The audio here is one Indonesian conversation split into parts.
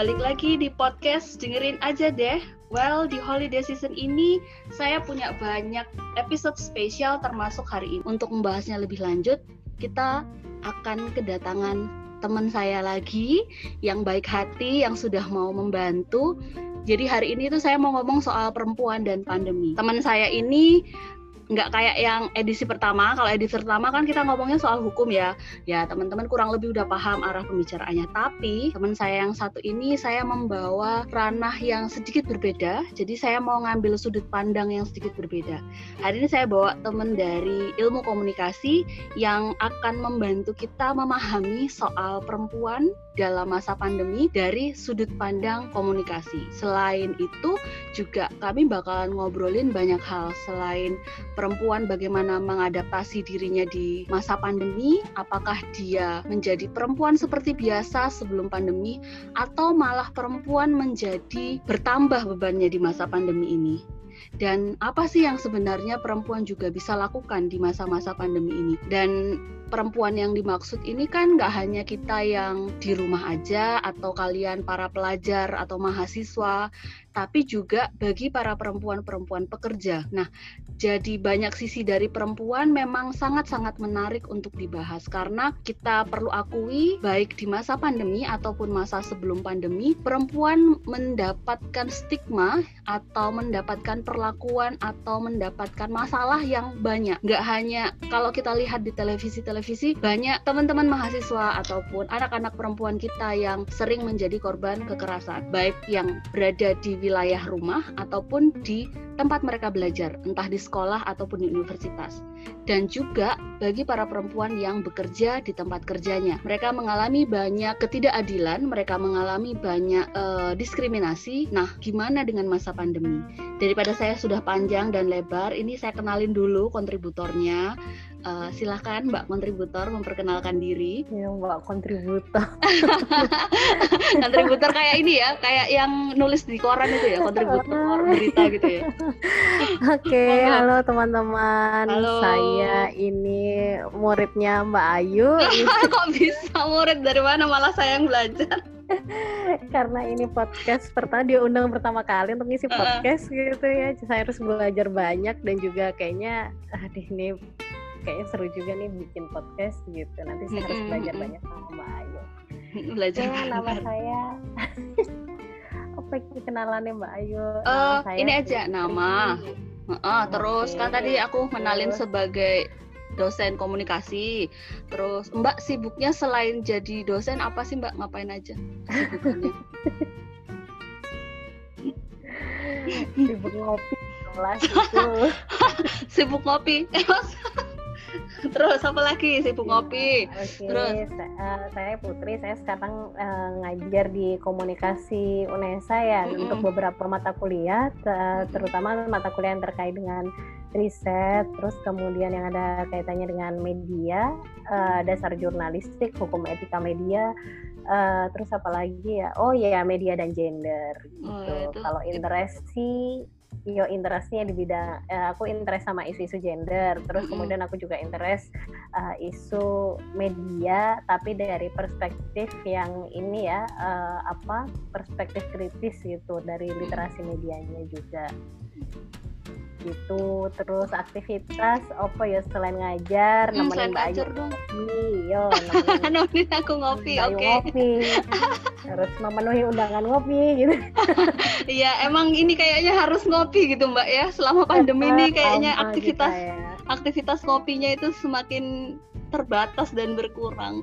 balik lagi di podcast dengerin aja deh. Well, di holiday season ini saya punya banyak episode spesial termasuk hari ini. Untuk membahasnya lebih lanjut, kita akan kedatangan teman saya lagi yang baik hati, yang sudah mau membantu. Jadi hari ini tuh saya mau ngomong soal perempuan dan pandemi. Teman saya ini nggak kayak yang edisi pertama. Kalau edisi pertama kan kita ngomongnya soal hukum ya. Ya teman-teman kurang lebih udah paham arah pembicaraannya. Tapi teman saya yang satu ini saya membawa ranah yang sedikit berbeda. Jadi saya mau ngambil sudut pandang yang sedikit berbeda. Hari ini saya bawa teman dari ilmu komunikasi yang akan membantu kita memahami soal perempuan dalam masa pandemi dari sudut pandang komunikasi. Selain itu juga kami bakalan ngobrolin banyak hal selain perempuan bagaimana mengadaptasi dirinya di masa pandemi, apakah dia menjadi perempuan seperti biasa sebelum pandemi atau malah perempuan menjadi bertambah bebannya di masa pandemi ini. Dan apa sih yang sebenarnya perempuan juga bisa lakukan di masa-masa pandemi ini? Dan perempuan yang dimaksud ini kan nggak hanya kita yang di rumah aja atau kalian para pelajar atau mahasiswa, tapi juga bagi para perempuan-perempuan pekerja. Nah, jadi banyak sisi dari perempuan memang sangat-sangat menarik untuk dibahas karena kita perlu akui baik di masa pandemi ataupun masa sebelum pandemi, perempuan mendapatkan stigma atau mendapatkan perlakuan atau mendapatkan masalah yang banyak. Nggak hanya kalau kita lihat di televisi-televisi televisi banyak teman-teman mahasiswa ataupun anak-anak perempuan kita yang sering menjadi korban kekerasan. Baik yang berada di wilayah rumah ataupun di tempat mereka belajar entah di sekolah ataupun di universitas dan juga bagi para perempuan yang bekerja di tempat kerjanya mereka mengalami banyak ketidakadilan mereka mengalami banyak uh, diskriminasi nah gimana dengan masa pandemi daripada saya sudah panjang dan lebar ini saya kenalin dulu kontributornya Uh, silahkan Mbak kontributor memperkenalkan diri. Ya Mbak kontributor. kontributor kayak ini ya, kayak yang nulis di koran itu ya, kontributor berita gitu ya. Oke, okay, halo teman-teman. Saya ini muridnya Mbak Ayu. Kok bisa murid dari mana malah saya yang belajar? Karena ini podcast pertama diundang pertama kali untuk ngisi podcast uh -uh. gitu ya. Saya harus belajar banyak dan juga kayaknya aduh ini kayaknya seru juga nih bikin podcast gitu nanti saya harus belajar banyak sama Mbak Ayu belajar ya, nama saya apa kenalannya Mbak Ayu uh, saya ini aja nama uh, terus okay. kan tadi aku kenalin sebagai dosen komunikasi. Terus Mbak sibuknya selain jadi dosen apa sih Mbak ngapain aja? Sibuk ngopi kelas itu. Sibuk ngopi. Terus apa lagi sibuk iya, ngopi? Okay. Terus uh, saya Putri, saya sekarang uh, ngajar di komunikasi UNESA ya mm -hmm. untuk beberapa mata kuliah, uh, terutama mata kuliah yang terkait dengan riset, terus kemudian yang ada kaitannya dengan media, uh, dasar jurnalistik, hukum etika media, uh, terus apa lagi ya? Oh ya media dan gender gitu. Oh, Kalau interest sih yo interestnya di bidang uh, aku interest sama isu-isu gender terus mm-hmm. kemudian aku juga interest uh, isu media tapi dari perspektif yang ini ya uh, apa perspektif kritis gitu dari literasi medianya juga gitu. Terus aktivitas apa ya selain ngajar hmm, nemenin Mbak Ayu ngopi yo nemenin aku ngopi oke. okay. ngopi. Harus memenuhi undangan ngopi gitu. Iya emang ini kayaknya harus ngopi gitu Mbak ya. Selama pandemi ini kayaknya aktivitas ya. aktivitas kopinya itu semakin terbatas dan berkurang.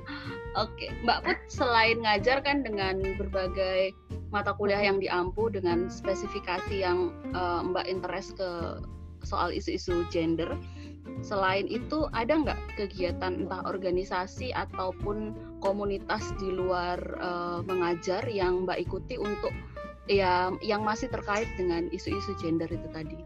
Oke Mbak Put selain ngajar kan dengan berbagai mata kuliah yang diampu dengan spesifikasi yang uh, Mbak interest ke soal isu-isu gender. Selain itu, ada nggak kegiatan entah organisasi ataupun komunitas di luar uh, mengajar yang Mbak ikuti untuk ya yang masih terkait dengan isu-isu gender itu tadi?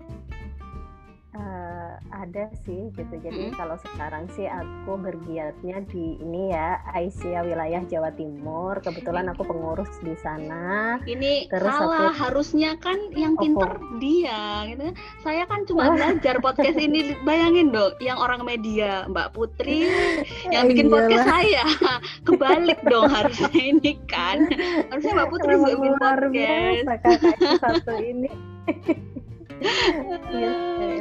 Uh, ada sih gitu. Jadi hmm. kalau sekarang sih aku bergiatnya di ini ya Aisyah wilayah Jawa Timur. Kebetulan aku pengurus di sana. Ini Terus salah aku... harusnya kan yang pinter oh, dia gitu. Saya kan cuma belajar podcast ini bayangin dong yang orang media Mbak Putri yang bikin Iyalah. podcast saya kebalik dong harusnya ini kan. Harusnya Mbak Putri bikin podcast. Biasa, satu ini. Iya,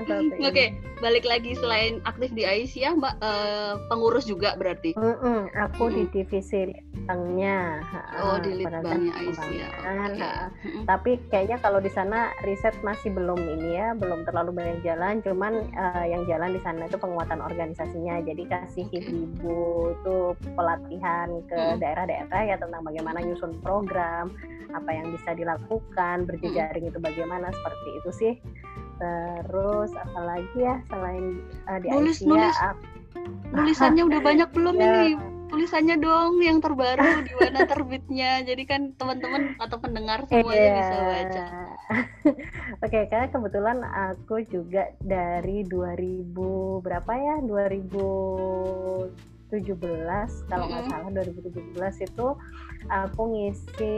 Oke, okay, balik lagi selain aktif di Aisyah, Mbak uh, pengurus juga berarti? Mm -mm, aku mm. di divisi litbangnya. Oh, di litbangnya Aisyah. Okay. Tapi kayaknya kalau di sana riset masih belum ini ya, belum terlalu banyak jalan. Cuman uh, yang jalan di sana itu penguatan organisasinya. Jadi kasih okay. ibu tuh pelatihan ke daerah-daerah ya tentang bagaimana nyusun program, apa yang bisa dilakukan, berjejaring itu bagaimana seperti itu sih terus apalagi ya selain uh, di nulis nulis. aku... tulisannya udah banyak belum ya. ini? Tulisannya dong yang terbaru di mana terbitnya. Jadi kan teman-teman atau pendengar semuanya yeah. bisa baca. Oke okay, karena kebetulan aku juga dari 2000 berapa ya? 2000 2017 kalau nggak mm -hmm. salah 2017 itu aku ngisi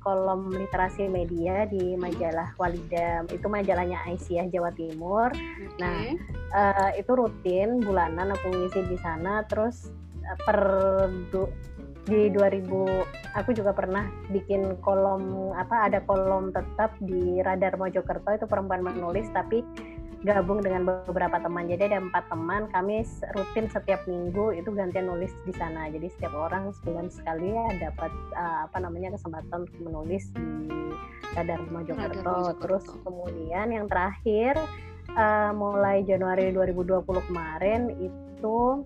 kolom literasi media di majalah Walida itu majalahnya Aisyah Jawa Timur. Okay. Nah uh, itu rutin bulanan aku ngisi di sana terus uh, per du di 2000 aku juga pernah bikin kolom apa ada kolom tetap di Radar Mojokerto itu perempuan menulis tapi gabung dengan beberapa teman. Jadi ada empat teman, kami rutin setiap minggu itu gantian nulis di sana. Jadi setiap orang sebulan sekali ya dapat uh, apa namanya kesempatan untuk menulis di Radar Mojokerto. Terus kemudian yang terakhir uh, mulai Januari 2020 kemarin itu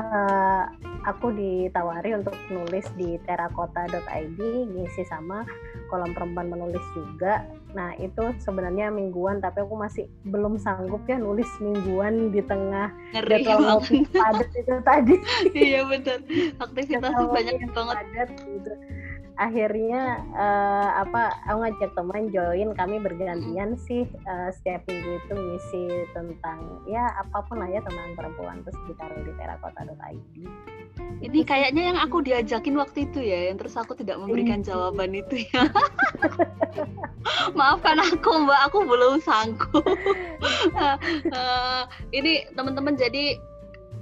uh, aku ditawari untuk nulis di terakota.id ngisi sama kolom perempuan menulis juga Nah itu sebenarnya mingguan tapi aku masih belum sanggup ya nulis mingguan di tengah jadwal padat itu tadi. iya betul. Aktivitasnya banyak banget. Padat gitu akhirnya uh, apa aku ngajak teman join kami bergantian sih uh, setiap minggu itu ngisi tentang ya apa pun lah ya tentang perempuan terus ditaruh di terakota.id ini kayaknya yang aku diajakin waktu itu ya yang terus aku tidak memberikan iya. jawaban itu ya. Maafkan aku mbak aku belum sanggup. Uh, ini teman-teman jadi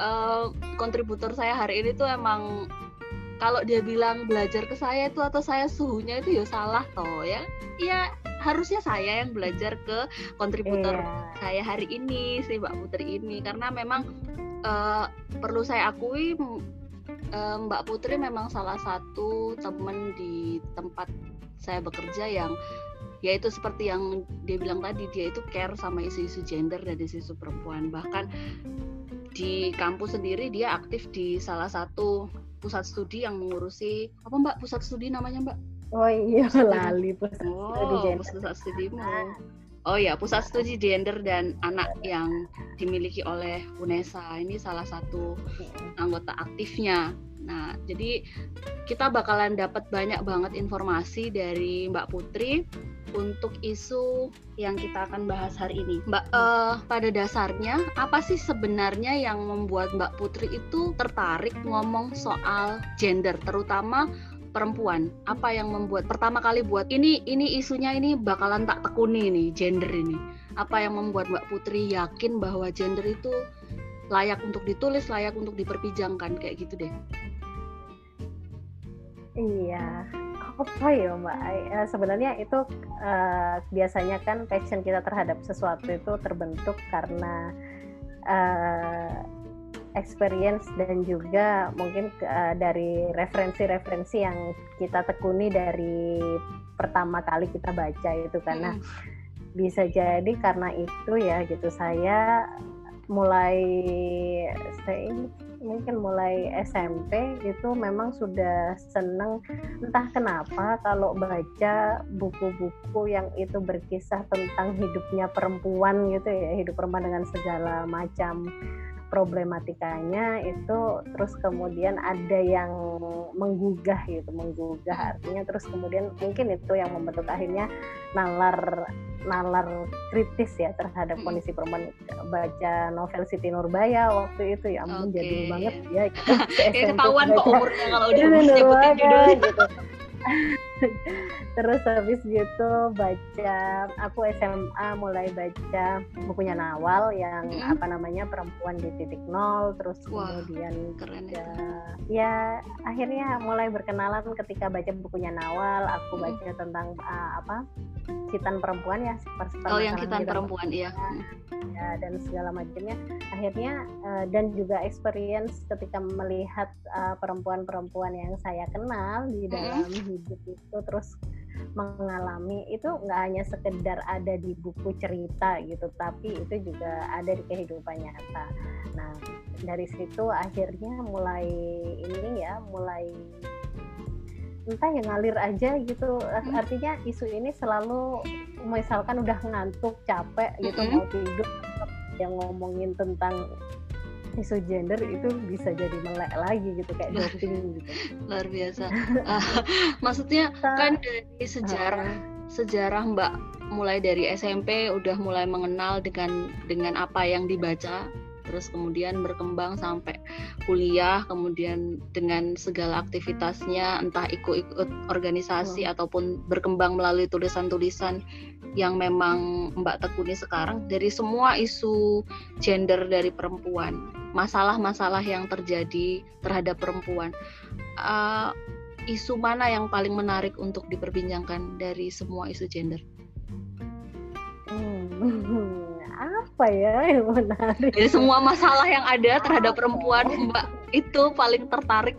uh, kontributor saya hari ini tuh emang kalau dia bilang belajar ke saya itu atau saya suhunya itu ya salah toh ya. Ya harusnya saya yang belajar ke kontributor yeah. saya hari ini si Mbak Putri ini. Karena memang uh, perlu saya akui uh, Mbak Putri memang salah satu teman di tempat saya bekerja yang yaitu seperti yang dia bilang tadi dia itu care sama isu-isu gender dan isu-isu perempuan. Bahkan di kampus sendiri dia aktif di salah satu pusat studi yang mengurusi apa mbak pusat studi namanya mbak? Oh iya lali pusat oh, studi pusat studimu oh ya pusat studi gender dan anak yang dimiliki oleh UNESA. Ini salah satu anggota aktifnya Nah, jadi kita bakalan dapat banyak banget informasi dari Mbak Putri untuk isu yang kita akan bahas hari ini. Mbak, uh, pada dasarnya apa sih sebenarnya yang membuat Mbak Putri itu tertarik ngomong soal gender, terutama perempuan? Apa yang membuat pertama kali buat ini ini isunya ini bakalan tak tekuni nih gender ini? Apa yang membuat Mbak Putri yakin bahwa gender itu layak untuk ditulis, layak untuk diperbincangkan kayak gitu deh? Iya, apa ya mbak? Uh, sebenarnya itu uh, biasanya kan passion kita terhadap sesuatu itu terbentuk karena uh, experience dan juga mungkin uh, dari referensi-referensi yang kita tekuni dari pertama kali kita baca itu karena hmm. bisa jadi karena itu ya gitu. Saya mulai saya mungkin mulai SMP itu memang sudah seneng. Entah kenapa kalau baca buku-buku yang itu berkisah tentang hidupnya perempuan gitu ya hidup perempuan dengan segala macam problematikanya itu terus kemudian ada yang menggugah gitu menggugah. Artinya terus kemudian mungkin itu yang membentuk akhirnya nalar nalar kritis ya terhadap kondisi perempuan. Baca novel Siti Nurbaya waktu itu ya ampun okay. jadi banget ya. Ketahuan kok umurnya kalau udah nyebutin judulnya. gitu terus habis gitu baca aku SMA mulai baca bukunya Nawal yang mm. apa namanya perempuan di titik nol terus Wah, kemudian keren ya, ya akhirnya mulai berkenalan ketika baca bukunya Nawal aku mm. baca tentang uh, apa kitan perempuan ya oh yang kitan perempuan iya ya dan segala macamnya akhirnya uh, dan juga experience ketika melihat uh, perempuan-perempuan yang saya kenal di dalam mm. hidup itu terus mengalami itu nggak hanya sekedar ada di buku cerita gitu tapi itu juga ada di kehidupan nyata nah dari situ akhirnya mulai ini ya mulai entah ya ngalir aja gitu hmm. artinya isu ini selalu misalkan udah ngantuk capek gitu hmm. mau tidur yang ngomongin tentang isu gender itu bisa jadi melek lagi gitu kayak doping gitu. Luar biasa. uh, maksudnya kan dari sejarah uh, sejarah Mbak mulai dari SMP udah mulai mengenal dengan dengan apa yang dibaca terus kemudian berkembang sampai kuliah kemudian dengan segala aktivitasnya entah ikut-ikut organisasi ataupun berkembang melalui tulisan-tulisan yang memang Mbak tekuni sekarang dari semua isu gender dari perempuan masalah-masalah yang terjadi terhadap perempuan uh, isu mana yang paling menarik untuk diperbincangkan dari semua isu gender? Hmm, apa ya yang menarik? Dari semua masalah yang ada terhadap perempuan, Mbak itu paling tertarik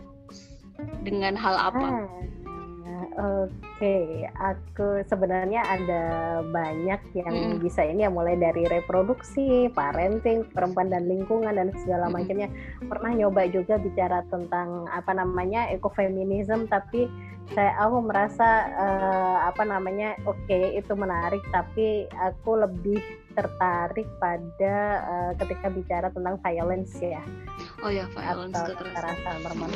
dengan hal apa? Ah Oke, okay. aku sebenarnya ada banyak yang mm. bisa ini ya mulai dari reproduksi, parenting, perempuan dan lingkungan dan segala mm. macamnya. Pernah nyoba juga bicara tentang apa namanya ekofeminisme, tapi saya aku merasa uh, apa namanya oke okay, itu menarik, tapi aku lebih tertarik pada uh, ketika bicara tentang violence ya. Oh ya, violence atau kekerasan. perempuan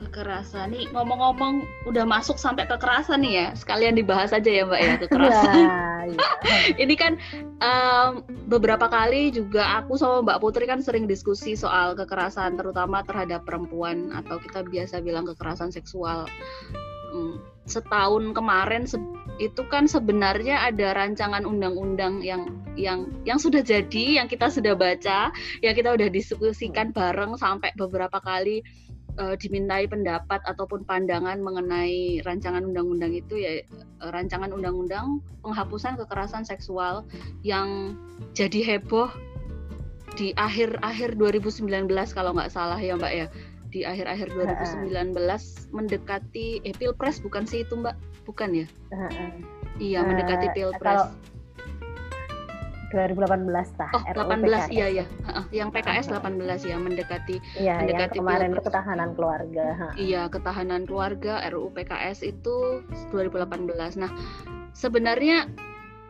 kekerasan nih ngomong-ngomong udah masuk sampai kekerasan nih ya. Sekalian dibahas aja ya mbak ya kekerasan. Ya, ya. ini kan um, beberapa kali juga aku sama mbak Putri kan sering diskusi soal kekerasan terutama terhadap perempuan atau kita biasa bilang kekerasan seksual. Um, setahun kemarin se itu kan sebenarnya ada rancangan undang-undang yang yang yang sudah jadi yang kita sudah baca yang kita udah diskusikan bareng sampai beberapa kali uh, dimintai pendapat ataupun pandangan mengenai rancangan undang-undang itu ya uh, rancangan undang-undang penghapusan kekerasan seksual yang jadi heboh di akhir-akhir 2019 kalau nggak salah ya Mbak ya di akhir-akhir 2019 mendekati eh pilpres bukan sih itu Mbak? Bukan ya? Iya mendekati pilpres. 2018 lah. Oh, 18 iya ya. Yang PKS 18 ya mendekati Iya, mendekati yang kemarin itu ketahanan keluarga. Iya, ketahanan keluarga RUU PKS itu 2018. Nah, sebenarnya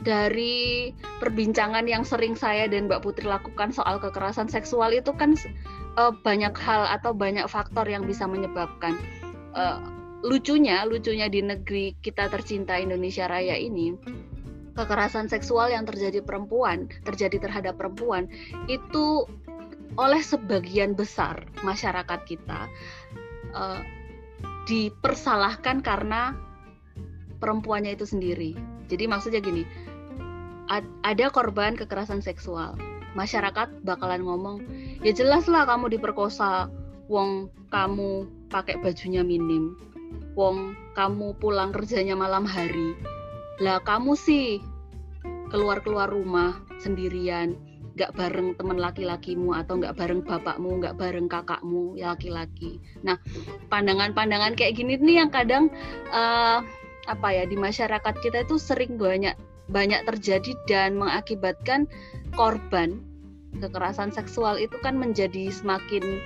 dari perbincangan yang sering saya dan Mbak Putri lakukan soal kekerasan seksual itu kan uh, banyak hal atau banyak faktor yang bisa menyebabkan uh, lucunya lucunya di negeri kita tercinta Indonesia Raya ini kekerasan seksual yang terjadi perempuan, terjadi terhadap perempuan itu oleh sebagian besar masyarakat kita uh, dipersalahkan karena perempuannya itu sendiri. Jadi maksudnya gini, ada korban kekerasan seksual, masyarakat bakalan ngomong, ya jelas lah kamu diperkosa, wong kamu pakai bajunya minim, wong kamu pulang kerjanya malam hari, lah kamu sih keluar-keluar rumah sendirian. Nggak bareng teman laki-lakimu atau nggak bareng bapakmu nggak bareng kakakmu laki-laki. Nah pandangan-pandangan kayak gini nih yang kadang uh, apa ya di masyarakat kita itu sering banyak banyak terjadi dan mengakibatkan korban kekerasan seksual itu kan menjadi semakin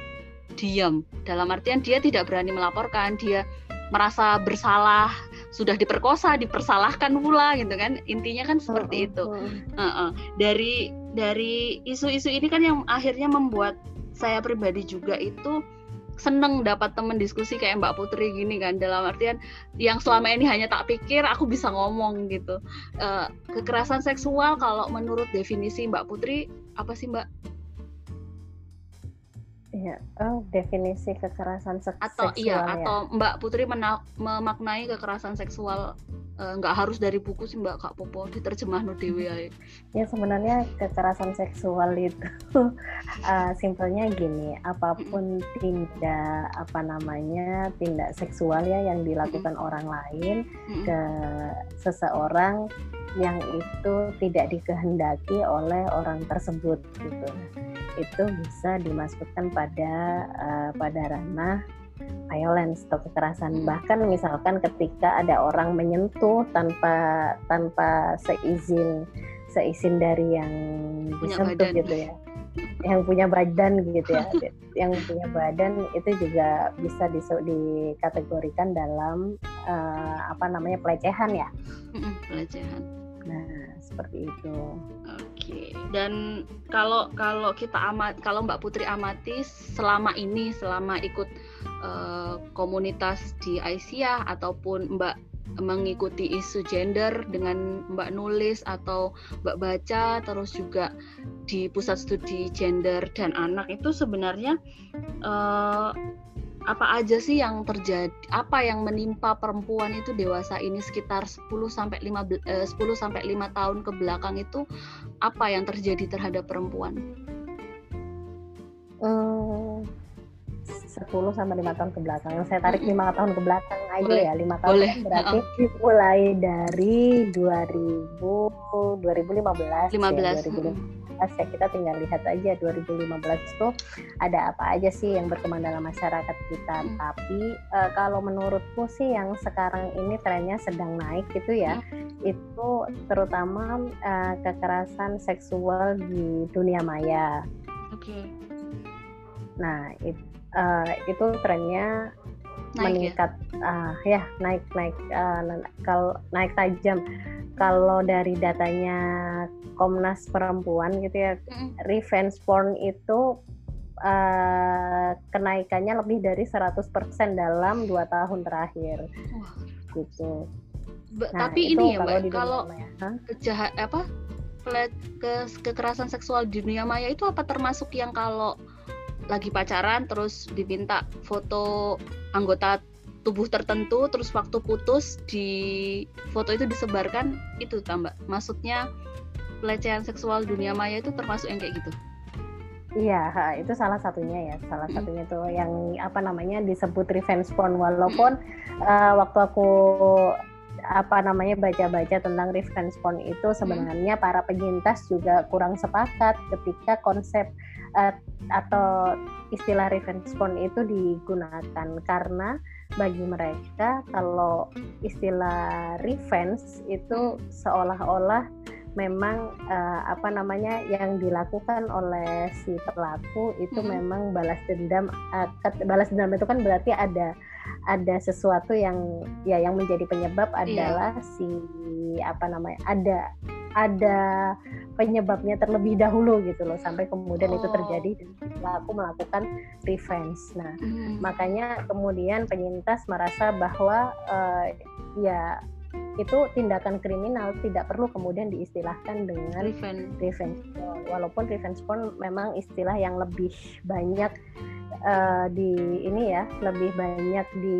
diam. Dalam artian dia tidak berani melaporkan dia merasa bersalah sudah diperkosa dipersalahkan pula gitu kan. Intinya kan seperti itu. uh, uh. dari dari isu-isu ini kan yang akhirnya membuat saya pribadi juga itu seneng dapat temen diskusi kayak Mbak Putri gini kan dalam artian yang selama ini hanya tak pikir aku bisa ngomong gitu uh, kekerasan seksual kalau menurut definisi Mbak Putri apa sih Mbak? Iya, oh definisi kekerasan sek atau seksual iya ya. atau Mbak Putri memaknai kekerasan seksual Eh, nggak uh, harus dari buku sih mbak kak Popo diterjemah no dewi ya sebenarnya kekerasan seksual itu uh, simpelnya gini apa pun mm -hmm. tindak apa namanya tindak seksual ya yang dilakukan mm -hmm. orang lain mm -hmm. ke seseorang yang itu tidak dikehendaki oleh orang tersebut gitu. Itu bisa dimasukkan pada uh, pada ranah violence atau kekerasan. Hmm. bahkan misalkan ketika ada orang menyentuh tanpa tanpa seizin seizin dari yang disentuh gitu ya. Yang punya badan gitu ya. Yang punya badan itu juga bisa dikategorikan dalam uh, apa namanya pelecehan ya. Pelecehan nah seperti itu Oke. Dan kalau kalau kita amat kalau Mbak Putri amati selama ini selama ikut uh, komunitas di Aisyah ataupun Mbak mengikuti isu gender dengan Mbak nulis atau Mbak baca terus juga di pusat studi gender dan anak itu sebenarnya uh, apa aja sih yang terjadi apa yang menimpa perempuan itu dewasa ini sekitar 10 sampai 5 eh, 10 sampai 5 tahun ke belakang itu apa yang terjadi terhadap perempuan? Hmm, 10 sampai 5 tahun ke belakang. Saya tarik lima tahun ke belakang aja Boleh. ya. 5 tahun Boleh. berarti uh mulai dari 2000 2015 15 ya, 2015 ya kita tinggal lihat aja 2015 itu ada apa aja sih yang berkembang dalam masyarakat kita hmm. tapi uh, kalau menurutku sih yang sekarang ini trennya sedang naik gitu ya hmm. itu terutama uh, kekerasan seksual di dunia maya. Oke. Okay. Nah it, uh, itu trennya naik ya? meningkat ya? Uh, ya naik naik uh, kalau naik tajam kalau dari datanya Komnas Perempuan gitu ya, mm. revenge porn itu uh, kenaikannya lebih dari 100% dalam dua tahun terakhir. Wah. Gitu. nah, tapi ini ya Mbak, kalau kejahat apa ke kekerasan seksual di dunia maya itu apa termasuk yang kalau lagi pacaran terus diminta foto anggota tubuh tertentu terus waktu putus di foto itu disebarkan itu tambah maksudnya pelecehan seksual dunia maya itu termasuk yang kayak gitu? Iya, itu salah satunya ya. Salah satunya itu yang apa namanya disebut revenge porn. Walaupun uh, waktu aku apa namanya baca-baca tentang revenge porn itu sebenarnya para penyintas juga kurang sepakat ketika konsep uh, atau istilah revenge porn itu digunakan. Karena bagi mereka kalau istilah revenge itu seolah-olah memang uh, apa namanya yang dilakukan oleh si pelaku itu hmm. memang balas dendam uh, balas dendam itu kan berarti ada ada sesuatu yang ya yang menjadi penyebab iya. adalah yeah. si apa namanya ada ada penyebabnya terlebih dahulu gitu loh sampai kemudian oh. itu terjadi dan pelaku melakukan revenge. Nah, mm. makanya kemudian penyintas merasa bahwa uh, ya itu tindakan kriminal tidak perlu kemudian diistilahkan dengan revenge. revenge Walaupun revenge porn memang istilah yang lebih banyak uh, di ini ya, lebih banyak di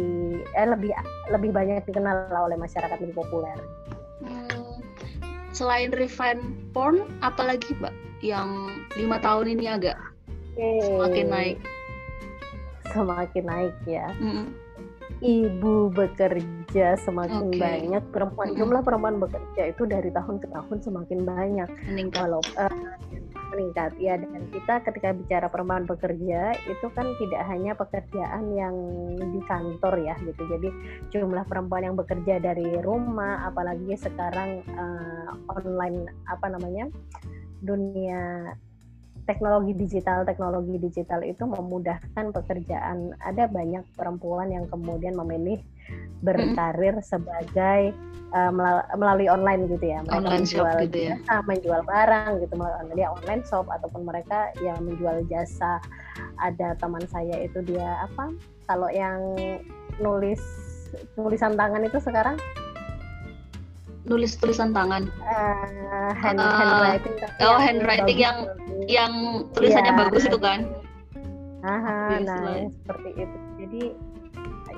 eh lebih lebih banyak dikenal oleh masyarakat lebih populer selain revenge porn apalagi mbak yang lima tahun ini agak okay. semakin naik semakin naik ya mm. ibu bekerja semakin okay. banyak perempuan mm. jumlah perempuan bekerja itu dari tahun ke tahun semakin banyak meningkat Walau, uh, meningkat. Ya dan kita ketika bicara perempuan bekerja itu kan tidak hanya pekerjaan yang di kantor ya gitu. Jadi jumlah perempuan yang bekerja dari rumah apalagi sekarang uh, online apa namanya dunia teknologi digital teknologi digital itu memudahkan pekerjaan. Ada banyak perempuan yang kemudian memilih berkarir sebagai uh, melalui online gitu ya. Mereka online menjual shop gitu ya. jasa menjual barang gitu. Melalui online shop ataupun mereka yang menjual jasa. Ada teman saya itu dia apa? Kalau yang nulis tulisan tangan itu sekarang nulis tulisan tangan. Uh, hand, uh, handwriting oh handwriting yang bagus. yang tulisannya ya, bagus itu kan? Aha, yes, nah seperti itu. Jadi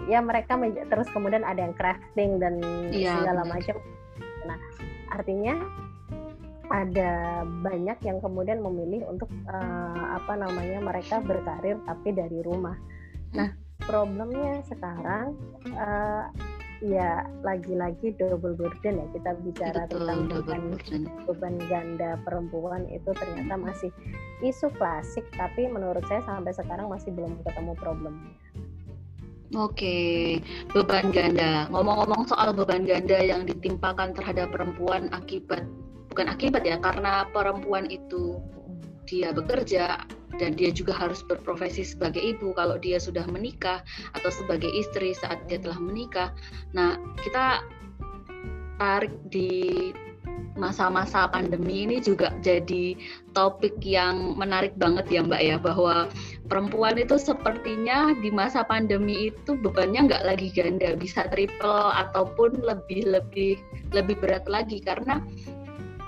ya mereka terus kemudian ada yang crafting dan ya, segala macam. Nah artinya ada banyak yang kemudian memilih untuk uh, apa namanya mereka berkarir tapi dari rumah. Nah problemnya sekarang uh, ya lagi-lagi double burden ya kita bicara Betul, tentang beban beban ganda perempuan itu ternyata masih isu klasik tapi menurut saya sampai sekarang masih belum ketemu problemnya. Oke, beban ganda. Ngomong-ngomong soal beban ganda yang ditimpakan terhadap perempuan akibat bukan akibat ya karena perempuan itu dia bekerja dan dia juga harus berprofesi sebagai ibu kalau dia sudah menikah atau sebagai istri saat dia telah menikah. Nah, kita tarik di masa-masa pandemi ini juga jadi topik yang menarik banget ya Mbak ya bahwa perempuan itu sepertinya di masa pandemi itu bebannya nggak lagi ganda bisa triple ataupun lebih lebih lebih berat lagi karena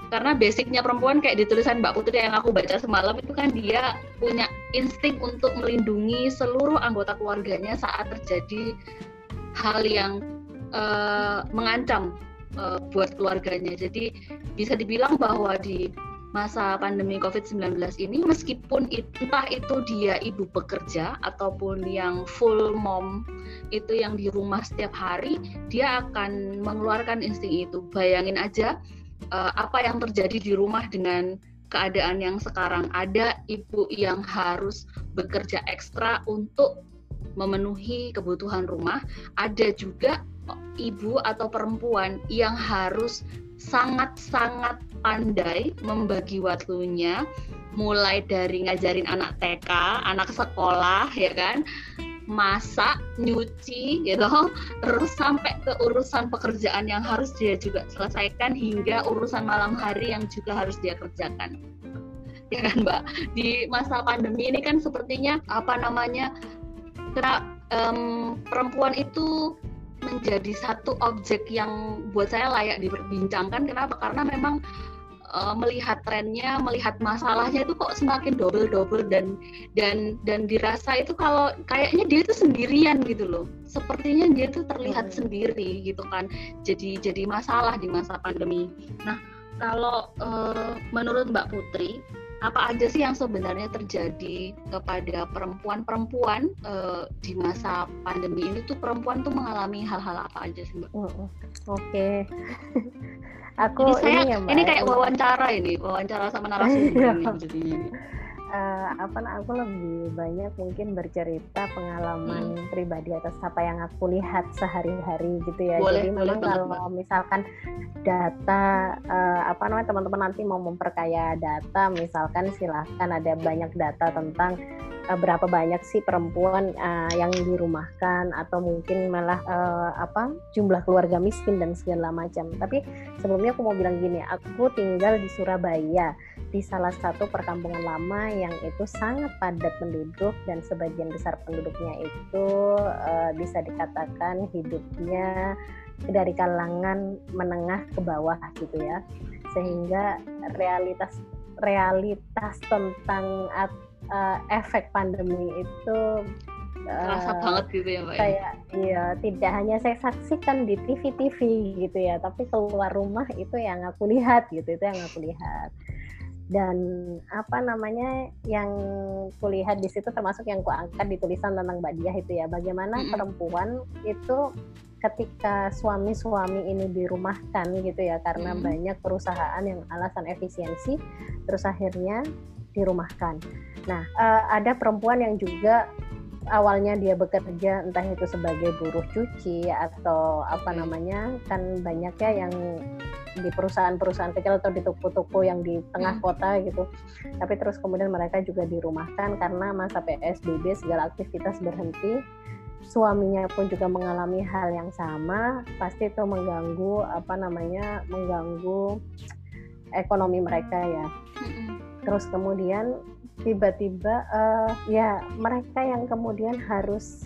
karena basicnya perempuan kayak di tulisan Mbak Putri yang aku baca semalam itu kan dia punya insting untuk melindungi seluruh anggota keluarganya saat terjadi hal yang uh, mengancam uh, buat keluarganya. Jadi bisa dibilang bahwa di masa pandemi COVID-19 ini meskipun entah itu dia ibu bekerja ataupun yang full mom itu yang di rumah setiap hari dia akan mengeluarkan insting itu. Bayangin aja uh, apa yang terjadi di rumah dengan keadaan yang sekarang? Ada ibu yang harus bekerja ekstra untuk memenuhi kebutuhan rumah. Ada juga ibu atau perempuan yang harus sangat-sangat pandai membagi waktunya mulai dari ngajarin anak TK, anak sekolah ya kan masak, nyuci gitu, terus sampai ke urusan pekerjaan yang harus dia juga selesaikan hingga urusan malam hari yang juga harus dia kerjakan. Ya kan, Mbak? Di masa pandemi ini kan sepertinya apa namanya? Kena um, perempuan itu menjadi satu objek yang buat saya layak diperbincangkan. Kenapa? Karena memang uh, melihat trennya, melihat masalahnya itu kok semakin double-double dan dan dan dirasa itu kalau kayaknya dia itu sendirian gitu loh. Sepertinya dia itu terlihat hmm. sendiri gitu kan. Jadi jadi masalah di masa pandemi. Nah, kalau uh, menurut Mbak Putri, apa aja sih yang sebenarnya terjadi kepada perempuan-perempuan uh, di masa pandemi ini tuh perempuan tuh mengalami hal-hal apa aja sih mbak? Oke, okay. aku ini saya ini, ya, ini kayak wawancara ini wawancara sama narasumber ini uh, apa aku lebih banyak mungkin bercerita pengalaman hmm. pribadi atas apa yang aku lihat sehari-hari gitu ya. Boleh, Jadi memang kalau banget. misalkan data uh, apa namanya teman-teman nanti mau memperkaya data misalkan silahkan ada banyak data tentang uh, berapa banyak sih perempuan uh, yang dirumahkan atau mungkin malah uh, apa jumlah keluarga miskin dan segala macam. Tapi sebelumnya aku mau bilang gini, aku tinggal di Surabaya di salah satu perkampungan lama yang itu sangat padat penduduk dan sebagian besar penduduknya itu uh, bisa dikatakan hidupnya dari kalangan menengah ke bawah gitu ya sehingga realitas realitas tentang uh, efek pandemi itu terasa uh, banget gitu ya mbak ya? kayak iya tidak hanya saya saksikan di TV TV gitu ya tapi keluar rumah itu yang aku lihat gitu itu yang aku lihat dan apa namanya yang kulihat di situ termasuk yang kuangkat di tulisan tentang Mbak Diah itu ya bagaimana mm-hmm. perempuan itu ketika suami-suami ini dirumahkan gitu ya karena mm-hmm. banyak perusahaan yang alasan efisiensi terus akhirnya dirumahkan. Nah, uh, ada perempuan yang juga awalnya dia bekerja entah itu sebagai buruh cuci atau apa namanya kan banyak ya yang di perusahaan-perusahaan kecil atau di toko-toko yang di tengah hmm. kota gitu. Tapi terus kemudian mereka juga dirumahkan karena masa PSBB segala aktivitas berhenti. Suaminya pun juga mengalami hal yang sama, pasti itu mengganggu apa namanya mengganggu ekonomi mereka ya. Terus kemudian tiba-tiba uh, ya mereka yang kemudian harus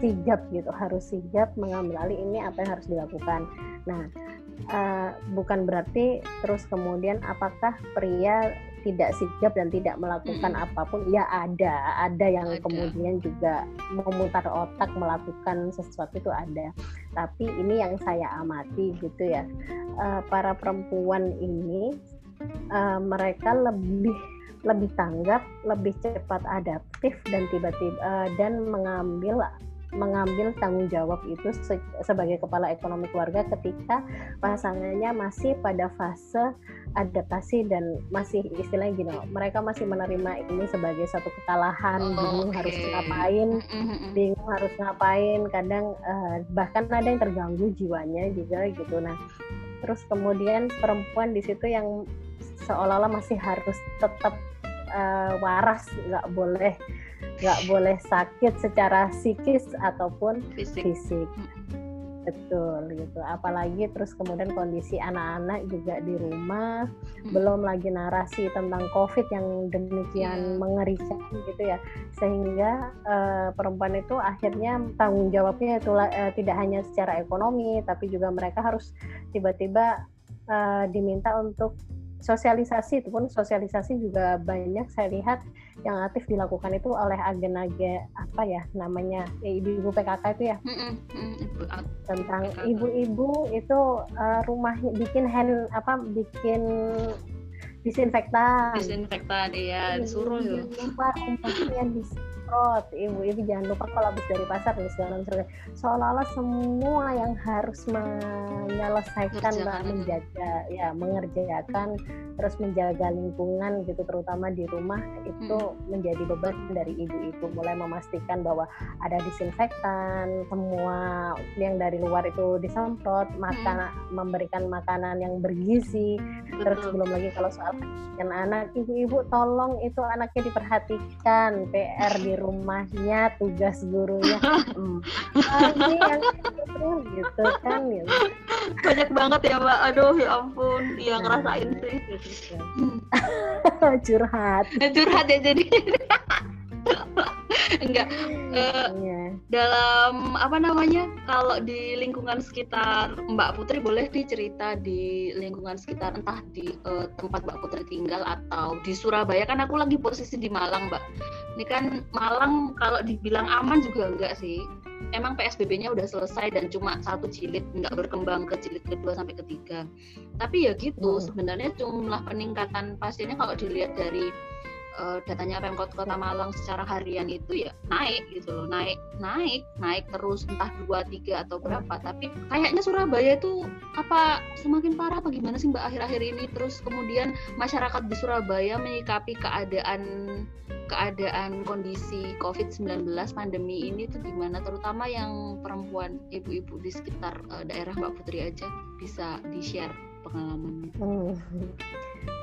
sigap gitu harus sigap mengambil alih ini apa yang harus dilakukan nah uh, bukan berarti terus kemudian apakah pria tidak sigap dan tidak melakukan hmm. apa pun ya ada ada yang ada. kemudian juga memutar otak melakukan sesuatu itu ada tapi ini yang saya amati gitu ya uh, para perempuan ini uh, mereka lebih lebih tanggap, lebih cepat adaptif dan tiba-tiba uh, dan mengambil mengambil tanggung jawab itu se sebagai kepala ekonomi keluarga ketika pasangannya masih pada fase adaptasi dan masih istilahnya gini mereka masih menerima ini sebagai satu kekalahan oh, bingung okay. harus ngapain bingung harus ngapain kadang uh, bahkan ada yang terganggu jiwanya juga gitu nah terus kemudian perempuan di situ yang seolah-olah masih harus tetap uh, waras nggak boleh nggak boleh sakit secara psikis ataupun fisik. fisik betul gitu apalagi terus kemudian kondisi anak-anak juga di rumah hmm. belum lagi narasi tentang covid yang demikian yeah. mengerikan gitu ya sehingga uh, perempuan itu akhirnya tanggung jawabnya itu uh, tidak hanya secara ekonomi tapi juga mereka harus tiba-tiba uh, diminta untuk sosialisasi itu pun sosialisasi juga banyak saya lihat yang aktif dilakukan itu oleh agen-agen apa ya namanya ya, ibu-ibu PKK itu ya. Tentang ibu-ibu itu uh, rumah bikin hand apa bikin disinfektan. Disinfektan iya disuruh ya. lupa umpamanya disemprot ibu-ibu jangan lupa kalau habis dari pasar nih segala macam seolah-olah semua yang harus menyelesaikan menjaga ya mengerjakan terus menjaga lingkungan gitu terutama di rumah itu hmm. menjadi beban dari ibu-ibu mulai memastikan bahwa ada disinfektan semua yang dari luar itu disemprot makan hmm. memberikan makanan yang bergizi Betul. terus belum lagi kalau soal anak ibu-ibu tolong itu anaknya diperhatikan PR di rumahnya tugas gurunya. Hmm. ini yang gitu kan gitu. banyak banget ya mbak. Aduh ya ampun. Yang ngerasain sih. curhat. Curhat ya jadi enggak uh, yeah. dalam apa namanya kalau di lingkungan sekitar Mbak Putri boleh dicerita di lingkungan sekitar entah di uh, tempat Mbak Putri tinggal atau di Surabaya kan aku lagi posisi di Malang Mbak ini kan Malang kalau dibilang aman juga enggak sih emang PSBB-nya udah selesai dan cuma satu jilid nggak berkembang ke jilid kedua sampai ketiga tapi ya gitu hmm. sebenarnya jumlah peningkatan pasiennya kalau dilihat dari uh, datanya Pemkot Kota Malang secara harian itu ya naik gitu loh naik naik naik terus entah dua tiga atau berapa tapi kayaknya Surabaya itu apa semakin parah apa gimana sih Mbak akhir-akhir ini terus kemudian masyarakat di Surabaya menyikapi keadaan keadaan kondisi COVID-19 pandemi ini tuh gimana terutama yang perempuan ibu-ibu di sekitar uh, daerah Mbak Putri aja bisa di-share pengalamannya. Hmm.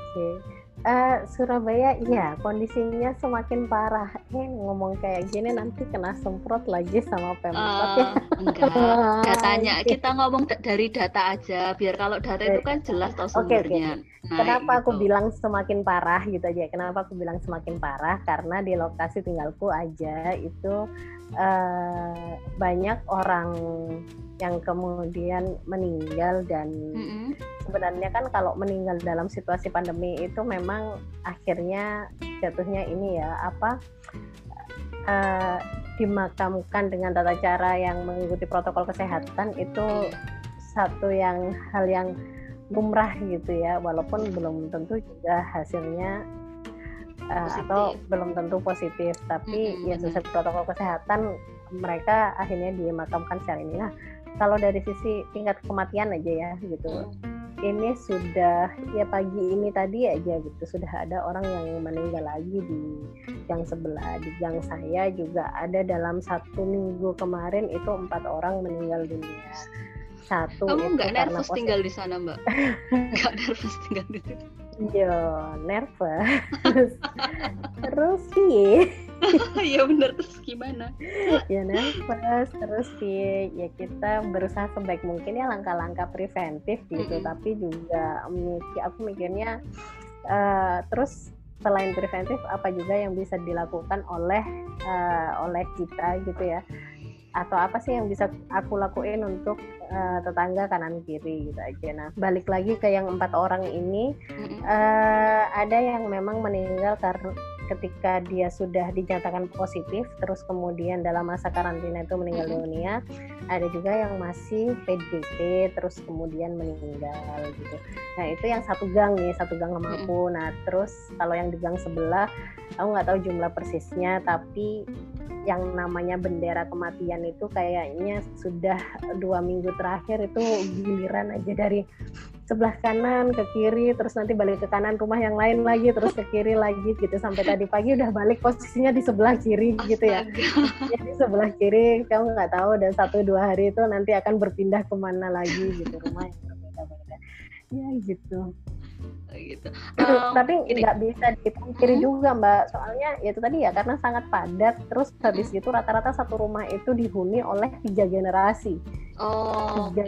Okay. Uh, Surabaya iya kondisinya semakin parah. Eh ngomong kayak gini nanti kena semprot lagi sama Pemkot uh, ya. Enggak. Datanya kita ngomong dari data aja biar kalau data itu kan jelas toh sumbernya. Okay, okay. Nah, Kenapa gitu. aku bilang semakin parah gitu aja? Kenapa aku bilang semakin parah? Karena di lokasi tinggalku aja itu uh, banyak orang yang kemudian meninggal dan mm -hmm. sebenarnya kan kalau meninggal dalam situasi pandemi itu memang akhirnya jatuhnya ini ya apa uh, dimakamkan dengan tata cara yang mengikuti protokol kesehatan itu iya. satu yang hal yang lumrah gitu ya walaupun belum tentu juga hasilnya uh, atau belum tentu positif tapi mm -hmm. ya sesuai protokol kesehatan mereka akhirnya dimakamkan secara ini nah kalau dari sisi tingkat kematian aja ya gitu hmm. ini sudah ya pagi ini tadi aja gitu sudah ada orang yang meninggal lagi di gang sebelah di gang saya juga ada dalam satu minggu kemarin itu empat orang meninggal dunia Satu Kamu nggak nervous positif. tinggal di sana, Mbak? Nggak nervous tinggal di situ. Yo, nervous. Terus piye? Iya bener terus gimana? ya nervous terus piye? ya kita berusaha sebaik mungkin ya langkah-langkah preventif gitu Mm-mm. tapi juga mikir aku mikirnya eh, terus selain preventif apa juga yang bisa dilakukan oleh eh, oleh kita gitu ya atau apa sih yang bisa aku lakuin untuk eh, tetangga kanan kiri gitu aja nah balik lagi ke yang empat orang ini Mm-mm. Eh, ada yang memang meninggal karena ketika dia sudah dinyatakan positif, terus kemudian dalam masa karantina itu meninggal dunia. Ada juga yang masih PDP, terus kemudian meninggal gitu. Nah itu yang satu gang nih, satu gang sama aku. Nah terus kalau yang di gang sebelah, aku nggak tahu jumlah persisnya, tapi yang namanya bendera kematian itu kayaknya sudah dua minggu terakhir itu giliran aja dari sebelah kanan ke kiri terus nanti balik ke kanan rumah yang lain lagi terus ke kiri lagi gitu. Sampai tadi pagi udah balik posisinya di sebelah kiri gitu ya. Jadi sebelah kiri kamu nggak tahu dan satu dua hari itu nanti akan berpindah ke mana lagi gitu rumah yang berbeda-beda ya gitu. Gitu. tapi Um, ini- nggak bisa dipungkiri Hmm. juga mbak. Soalnya ya itu tadi ya karena sangat padat terus habis itu rata-rata satu rumah itu dihuni oleh tiga generasi. Oh, tiga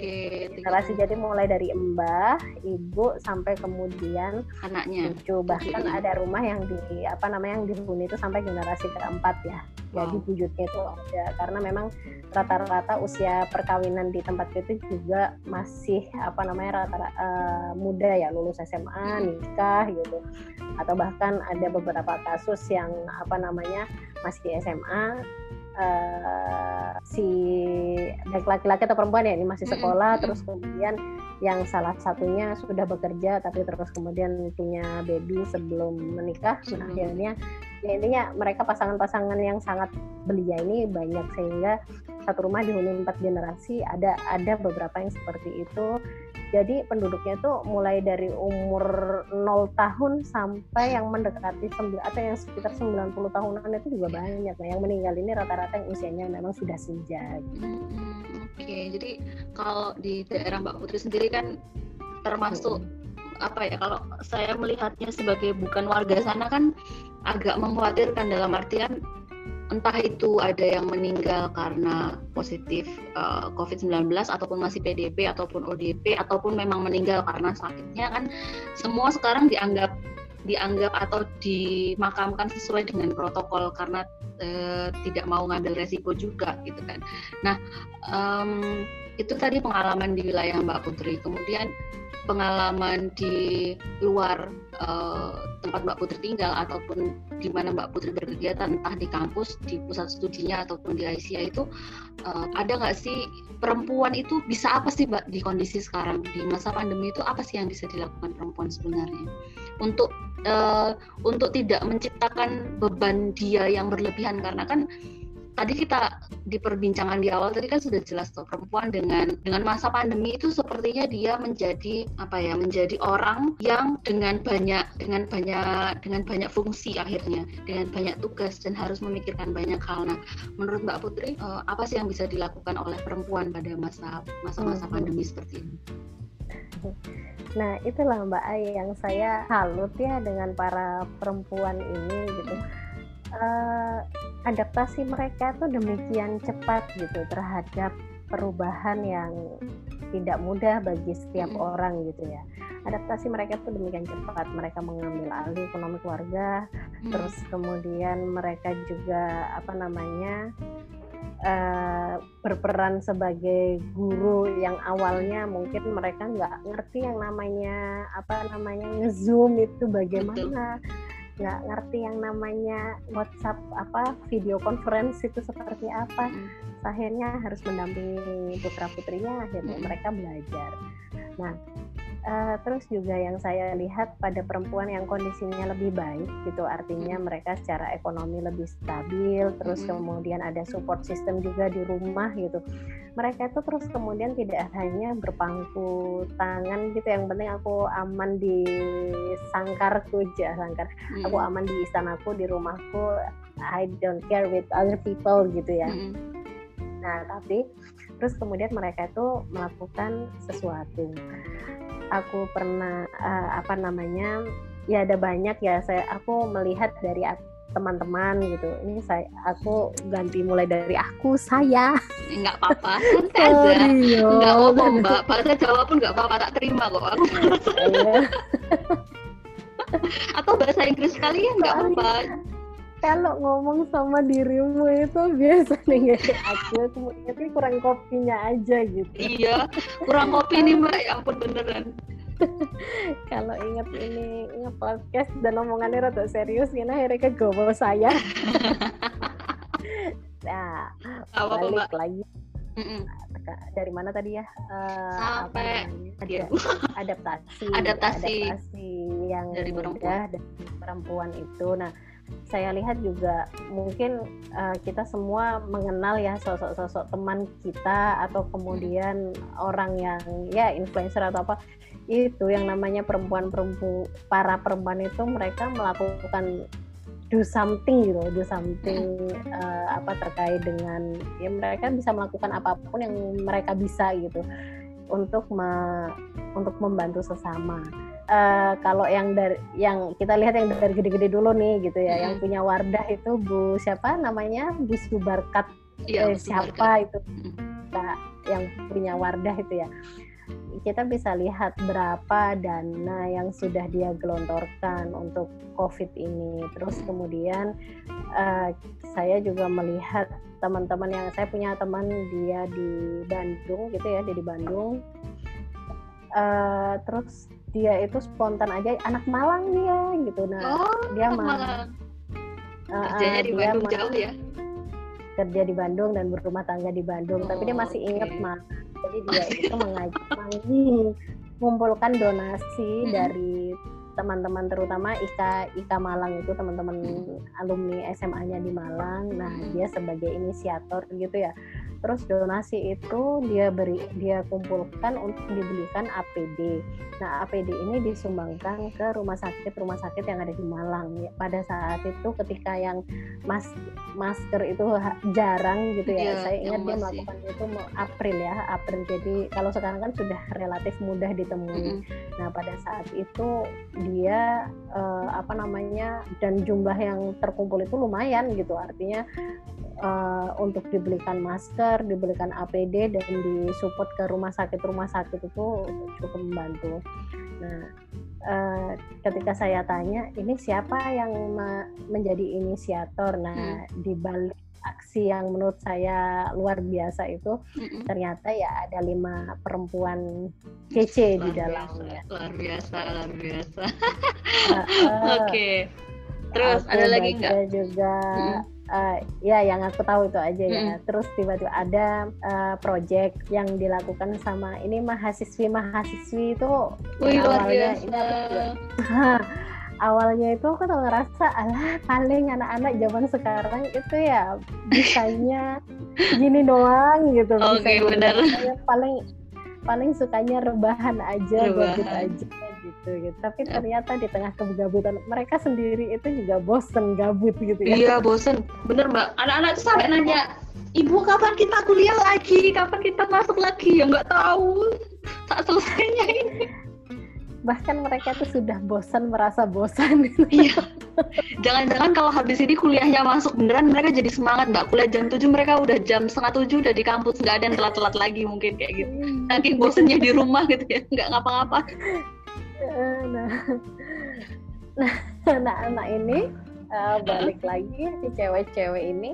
generasi. jadi mulai dari mbah ibu sampai kemudian anaknya. cucu. Bahkan Mm-mm. ada rumah yang di apa namanya yang dihuni itu sampai generasi keempat ya jadi wujudnya itu ada. Karena memang rata-rata usia perkawinan di tempat itu juga masih apa namanya rata-rata eh, muda ya lulus SMA nikah gitu. Atau bahkan ada beberapa kasus yang apa namanya masih SMA eh, si baik laki-laki atau perempuan ya ini masih sekolah mm-mm. terus kemudian yang salah satunya sudah bekerja tapi terus kemudian punya baby sebelum menikah. Nah, akhirnya ya intinya mereka pasangan-pasangan yang sangat belia ini banyak sehingga satu rumah dihuni empat generasi ada ada beberapa yang seperti itu. Jadi penduduknya itu mulai dari umur 0 tahun sampai yang mendekati sembil- atau yang sekitar 90 tahunan itu juga banyak. Nah yang meninggal ini rata-rata yang usianya memang sudah senja. Gitu. Oke, jadi kalau di daerah Mbak Putri sendiri kan termasuk apa ya? Kalau saya melihatnya sebagai bukan warga sana kan agak mengkhawatirkan dalam artian entah itu ada yang meninggal karena positif eh, COVID-19 ataupun masih PDP ataupun ODP ataupun memang meninggal karena sakitnya kan semua sekarang dianggap dianggap atau dimakamkan sesuai dengan protokol karena eh, tidak mau ngambil resiko juga gitu kan. Nah em, itu tadi pengalaman di wilayah Mbak Putri. Kemudian pengalaman di luar eh, tempat Mbak Putri tinggal ataupun di mana Mbak Putri berkegiatan entah di kampus, di pusat studinya ataupun di ICA itu eh, ada nggak sih perempuan itu bisa apa sih Mbak di kondisi sekarang di masa pandemi itu apa sih yang bisa dilakukan perempuan sebenarnya untuk eh, untuk tidak menciptakan beban dia yang berlebihan karena kan tadi kita di perbincangan di awal tadi kan sudah jelas tuh perempuan dengan dengan masa pandemi itu sepertinya dia menjadi apa ya menjadi orang yang dengan banyak dengan banyak dengan banyak fungsi akhirnya dengan banyak tugas dan harus memikirkan banyak hal. Nah, menurut Mbak Putri eh, apa sih yang bisa dilakukan oleh perempuan pada masa masa-masa Mhm. pandemi seperti ini? Nah itulah Mbak Ai yang saya salut ya dengan para perempuan ini gitu. Eh, adaptasi mereka tuh demikian cepat gitu terhadap perubahan yang tidak mudah bagi setiap orang gitu ya. Adaptasi mereka tuh demikian cepat. Mereka mengambil alih ekonomi keluarga, Hmm. terus kemudian mereka juga apa namanya eh, berperan sebagai guru yang awalnya mungkin mereka nggak ngerti yang namanya apa namanya ngezoom itu bagaimana nggak ngerti yang namanya WhatsApp apa video conference itu seperti apa Hmm. akhirnya harus mendampingi putra putrinya akhirnya Mm. mereka belajar nah eh, terus juga yang saya lihat pada perempuan yang kondisinya lebih baik gitu artinya mereka secara ekonomi lebih stabil terus kemudian ada support system juga di rumah gitu. Mereka itu terus kemudian tidak hanya berpangku tangan gitu yang penting aku aman di sangkarku aja sangkar. Aku aman di istanaku di rumahku. I don't care with other people gitu ya. Nah, tapi terus kemudian mereka itu melakukan sesuatu. Aku pernah uh, apa namanya ya ada banyak ya saya aku melihat dari teman-teman gitu. Ini saya aku ganti mulai dari aku saya. Nggak apa-apa aja. nggak apa-apa mbak. Bahasa Jawa pun nggak apa-apa tak terima kok. Aku iya. atau bahasa Inggris kalian nggak apa-apa kalau ngomong sama dirimu itu biasa nih kayak aku kemudian kurang kopinya aja gitu. Iya kurang kopi nih mbak. Ya ampun beneran. Kalau inget ini inget podcast dan omongannya rada serius ini akhirnya ke gowo saya. Nah apa balik apa, lagi. Mm-mm. dari mana tadi ya? Uh, sampai ada, adaptasi adaptasi. adaptasi yang dari perempuan. dari perempuan itu. Nah saya lihat juga mungkin uh, kita semua mengenal ya sosok-sosok teman kita atau kemudian orang yang ya influencer atau apa itu yang namanya perempuan-perempuan para perempuan itu mereka melakukan do something gitu, do something uh, apa terkait dengan ya mereka bisa melakukan apa pun yang mereka bisa gitu untuk me, untuk membantu sesama. Uh, kalau yang dari yang kita lihat yang dari gede-gede dulu nih gitu ya, hmm. yang punya Wardah itu Bu siapa namanya Bu Subarkat ya, eh, siapa itu Kak yang punya Wardah itu ya kita bisa lihat berapa dana yang sudah dia gelontorkan untuk COVID ini. Terus kemudian uh, saya juga melihat teman-teman yang saya punya teman dia di Bandung gitu ya, dia di Bandung. Uh, terus dia itu spontan aja anak Malang dia gitu. Nah, oh, dia Malang. Uh, Kerjanya di Bandung jauh ya? Kerja di Bandung dan berumah tangga di Bandung, oh, tapi dia masih okay. ingat Malang jadi dia itu mengajak mengumpulkan donasi hmm. dari teman-teman terutama Ika Ika Malang itu teman-teman hmm. alumni SMA-nya di Malang. Nah, hmm. dia sebagai inisiator gitu ya terus donasi itu dia beri dia kumpulkan untuk dibelikan APD. Nah APD ini disumbangkan ke rumah sakit rumah sakit yang ada di Malang. Ya, pada saat itu ketika yang mas masker itu jarang gitu ya, yeah, saya ingat dia melakukan itu April ya April. Jadi kalau sekarang kan sudah relatif mudah ditemui. Mm -hmm. Nah pada saat itu dia uh, apa namanya dan jumlah yang terkumpul itu lumayan gitu artinya uh, untuk dibelikan masker, dibelikan APD dan disupport ke rumah sakit rumah sakit itu cukup membantu. Nah, uh, ketika saya tanya ini siapa yang menjadi inisiator, nah hmm. di balik aksi yang menurut saya luar biasa itu hmm ternyata ya ada lima perempuan kece luar di dalamnya. Luar biasa, luar biasa. uh, uh, Oke. Okay. Terus ada lagi nggak? Juga. hmm uh, ya yang aku tahu itu aja ya. Mm. Terus tiba-tiba ada uh, project yang dilakukan sama ini mahasiswi mahasiswi itu Wih, awalnya ini awalnya itu aku tuh ngerasa alah paling anak-anak zaman sekarang itu ya bisanya gini doang gitu. Oke okay, benar. Paling paling sukanya rebahan aja, rebahan. aja gitu gitu. Tapi ya. ternyata di tengah kegabutan mereka sendiri itu juga bosen gabut gitu ya. Iya bosen. Bener mbak. Anak-anak tuh sampai nanya ibu kapan kita kuliah lagi? Kapan kita masuk lagi? Ya nggak tahu. Tak selesainya ini. Bahkan mereka tuh sudah bosan merasa bosan iya. Jangan-jangan kalau habis ini kuliahnya masuk beneran mereka jadi semangat mbak. Kuliah jam 7 mereka udah jam setengah tujuh udah di kampus. Nggak ada yang telat-telat lagi mungkin kayak gitu. Saking bosannya di rumah gitu ya. Nggak ngapa-ngapa nah nah anak-anak ini uh, balik lagi si cewek-cewek ini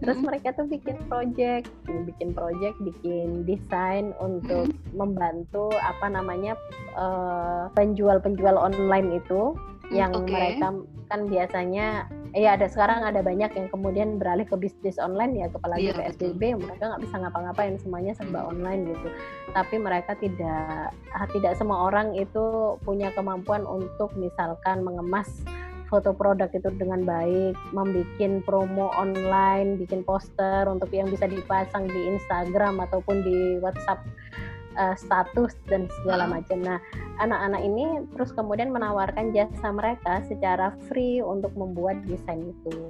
terus hmm. mereka tuh bikin project bikin project bikin desain untuk hmm. membantu apa namanya uh, penjual-penjual online itu yang okay. mereka kan biasanya ya ada sekarang ada banyak yang kemudian beralih ke bisnis online ya apalagi yeah, PSBB betul. mereka nggak bisa ngapa-ngapain semuanya serba hmm. online gitu tapi mereka tidak ah, tidak semua orang itu punya kemampuan untuk misalkan mengemas foto produk itu dengan baik, membuat promo online, bikin poster untuk yang bisa dipasang di Instagram ataupun di WhatsApp uh, status dan segala macam. Nah, anak-anak ini terus kemudian menawarkan jasa mereka secara free untuk membuat desain itu.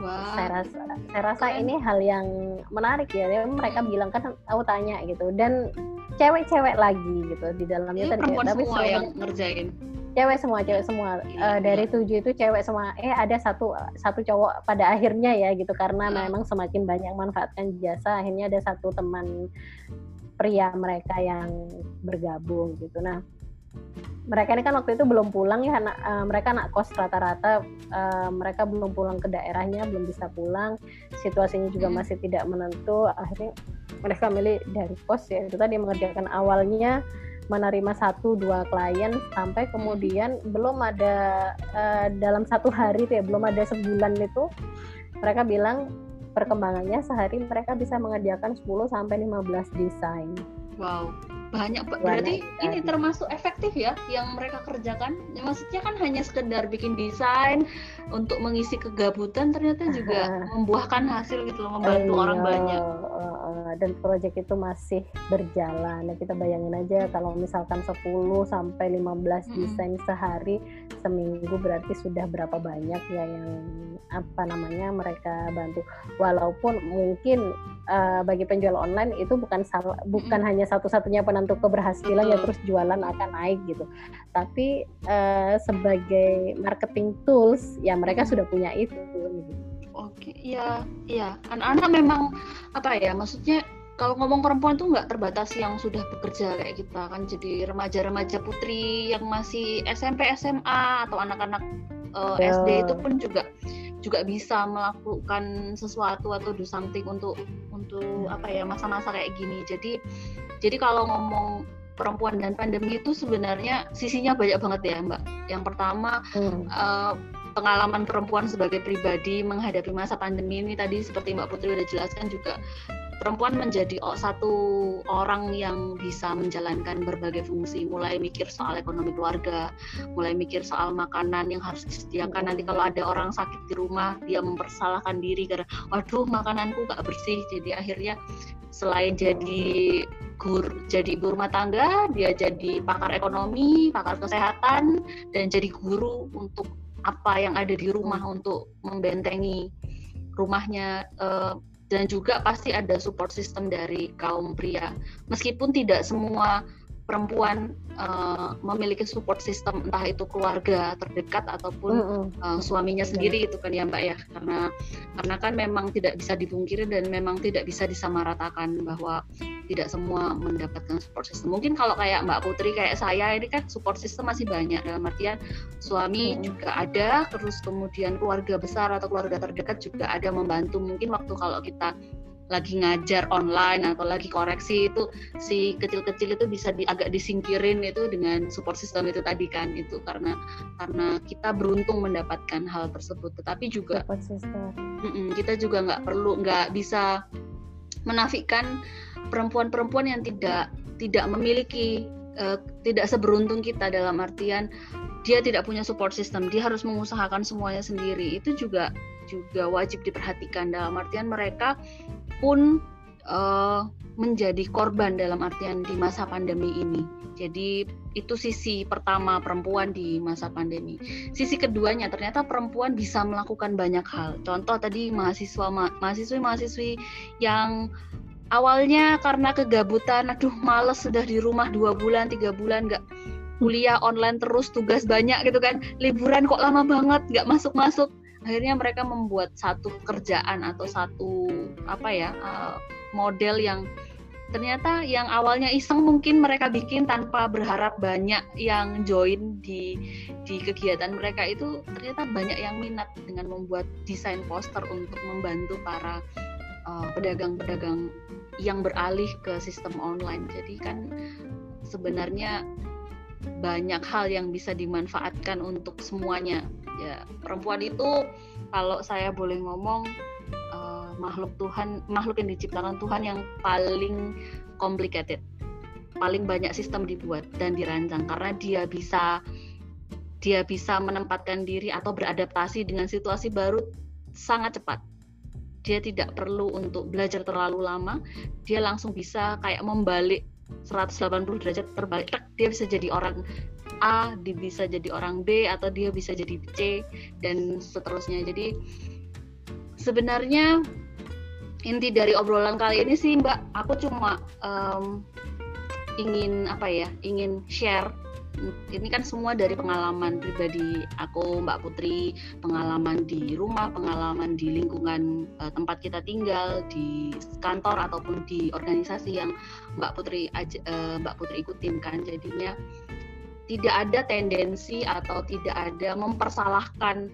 Wow. Saya rasa saya rasa ini hal yang menarik ya. Mereka bilang kan aku tanya gitu. Dan cewek-cewek lagi gitu di dalamnya tadi tapi semua yang ngerjain? Cewek semua cewek semua. Uh, dari tujuh itu cewek semua. Eh ada satu satu cowok pada akhirnya ya gitu. Karena memang semakin banyak manfaatkan jasa akhirnya ada satu teman pria mereka yang bergabung gitu. Nah mereka ini kan waktu itu belum pulang ya anak uh, mereka anak kos rata-rata uh, mereka belum pulang ke daerahnya belum bisa pulang. Situasinya juga hmm. masih tidak menentu. Akhirnya mereka milih dari kos ya. Itu tadi mengerjakan awalnya menerima satu dua klien sampai kemudian belum ada uh, dalam satu hari tuh ya belum ada sebulan itu mereka bilang perkembangannya sehari mereka bisa mengerjakan 10 sampai 15 desain. Wow banyak berarti ini termasuk efektif ya yang mereka kerjakan? Ya, maksudnya kan hanya sekedar bikin desain untuk mengisi kegabutan ternyata juga membuahkan hasil gitu loh membantu oh, orang banyak. dan proyek itu masih berjalan. Nah, kita bayangin aja kalau misalkan 10 sampai 15 hmm. desain sehari seminggu berarti sudah berapa banyak ya yang apa namanya mereka bantu. Walaupun mungkin uh, bagi penjual online itu bukan salah bukan hmm. hanya satu-satunya penentu keberhasilan ya terus jualan akan naik gitu tapi uh, sebagai marketing tools ya mereka sudah punya itu gitu. Oke, iya, iya. Anak-anak memang apa ya? Maksudnya kalau ngomong perempuan tuh nggak terbatas yang sudah bekerja kayak kita kan jadi remaja-remaja putri yang masih SMP SMA atau anak-anak uh, eh, SD itu pun juga juga bisa melakukan sesuatu atau do something untuk untuk apa ya masa-masa kayak gini jadi jadi kalau ngomong perempuan dan pandemi itu sebenarnya sisinya banyak banget ya mbak yang pertama hmm. uh, pengalaman perempuan sebagai pribadi menghadapi masa pandemi ini tadi seperti mbak Putri udah jelaskan juga perempuan menjadi satu orang yang bisa menjalankan berbagai fungsi, mulai mikir soal ekonomi keluarga, mulai mikir soal makanan yang harus disediakan. Nanti kalau ada orang sakit di rumah, dia mempersalahkan diri karena, waduh makananku gak bersih. Jadi akhirnya selain jadi guru, jadi ibu rumah tangga, dia jadi pakar ekonomi, pakar kesehatan, dan jadi guru untuk apa yang ada di rumah untuk membentengi rumahnya. Uh, dan juga pasti ada support system dari kaum pria. Meskipun tidak semua perempuan uh, memiliki support system entah itu keluarga terdekat ataupun mm -hmm. uh, suaminya sendiri itu kan ya Mbak ya karena karena kan memang tidak bisa dipungkiri dan memang tidak bisa disamaratakan bahwa tidak semua mendapatkan support system. Mungkin kalau kayak Mbak Putri kayak saya ini kan support system masih banyak dalam artian suami mm. juga ada terus kemudian keluarga besar atau keluarga terdekat juga ada membantu mungkin waktu kalau kita lagi ngajar online atau lagi koreksi itu si kecil-kecil itu bisa di, agak disingkirin itu dengan support system itu tadi kan itu karena karena kita beruntung mendapatkan hal tersebut. Tetapi juga kita juga nggak perlu nggak bisa menafikan perempuan-perempuan yang tidak tidak memiliki uh, tidak seberuntung kita dalam artian dia tidak punya support system dia harus mengusahakan semuanya sendiri. Itu juga juga wajib diperhatikan dalam artian mereka pun uh, menjadi korban dalam artian di masa pandemi ini. Jadi itu sisi pertama perempuan di masa pandemi. Sisi keduanya ternyata perempuan bisa melakukan banyak hal. Contoh tadi mahasiswa mahasiswi mahasiswi yang awalnya karena kegabutan, aduh males sudah di rumah dua bulan tiga bulan nggak kuliah online terus tugas banyak gitu kan liburan kok lama banget nggak masuk masuk akhirnya mereka membuat satu kerjaan atau satu apa ya uh, model yang ternyata yang awalnya iseng mungkin mereka bikin tanpa berharap banyak yang join di di kegiatan mereka itu ternyata banyak yang minat dengan membuat desain poster untuk membantu para uh, pedagang-pedagang uh, yang beralih ke sistem online. Jadi kan sebenarnya banyak hal yang bisa dimanfaatkan untuk semuanya. Ya perempuan itu kalau saya boleh ngomong uh, makhluk Tuhan makhluk yang diciptakan Tuhan yang paling complicated paling banyak sistem dibuat dan dirancang. Karena dia bisa dia bisa menempatkan diri atau beradaptasi dengan situasi baru sangat cepat. Dia tidak perlu untuk belajar terlalu lama. Dia langsung bisa kayak membalik 180 derajat terbalik dia bisa jadi orang A dia bisa jadi orang B atau dia bisa jadi C dan seterusnya. Jadi sebenarnya inti dari obrolan kali ini sih Mbak, aku cuma um, ingin apa ya, ingin share ini kan semua dari pengalaman pribadi aku Mbak Putri pengalaman di rumah pengalaman di lingkungan uh, tempat kita tinggal di kantor ataupun di organisasi yang Mbak Putri uh, Mbak Putri ikutin kan. Jadinya tidak ada tendensi atau tidak ada mempersalahkan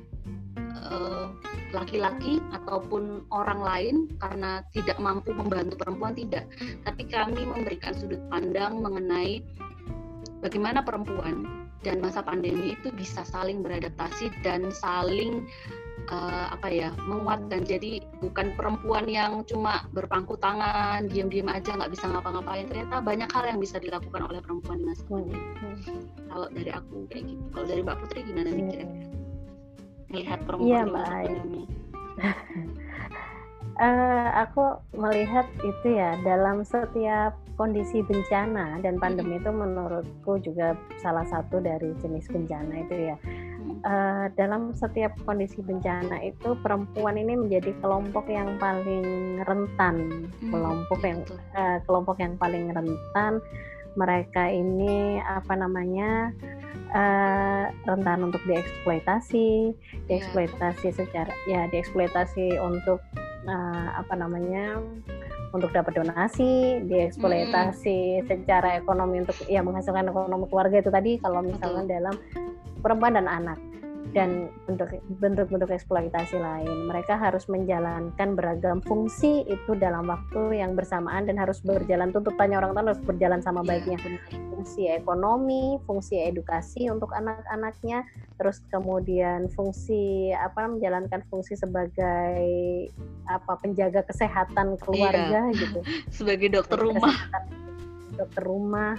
Eh, laki-laki uh, ataupun orang lain karena tidak mampu membantu perempuan tidak. Tapi kami memberikan sudut pandang mengenai bagaimana perempuan dan masa pandemi itu bisa saling beradaptasi dan saling uh, apa ya menguatkan jadi bukan perempuan yang cuma berpangku tangan diam-diam aja nggak bisa ngapa-ngapain. Ternyata banyak hal yang bisa dilakukan oleh perempuan di masa pandemi hmm. kalau dari aku kayak gitu. Kalau dari mbak Putri gimana nih kira-kira melihat perempuan iya, Mbak pandemi? uh, aku melihat itu ya dalam setiap kondisi bencana dan pandemi itu menurutku juga salah satu dari jenis bencana itu ya. Uh, dalam setiap kondisi bencana itu perempuan ini menjadi kelompok yang paling rentan, kelompok yang uh, kelompok yang paling rentan. Mereka ini apa namanya uh, rentan untuk dieksploitasi, dieksploitasi secara ya dieksploitasi untuk uh, apa namanya untuk dapat donasi, dieksploitasi hmm. secara ekonomi untuk ya menghasilkan ekonomi keluarga itu tadi kalau misalnya dalam perempuan dan anak dan bentuk-bentuk eksploitasi lain. Mereka harus menjalankan beragam fungsi itu dalam waktu yang bersamaan dan harus berjalan tuntutannya orang tua harus berjalan sama iya, baiknya. Fungsi ekonomi, fungsi edukasi untuk anak-anaknya, terus kemudian fungsi apa menjalankan fungsi sebagai apa penjaga kesehatan keluarga iya. gitu. Sebagai dokter rumah. Dokter rumah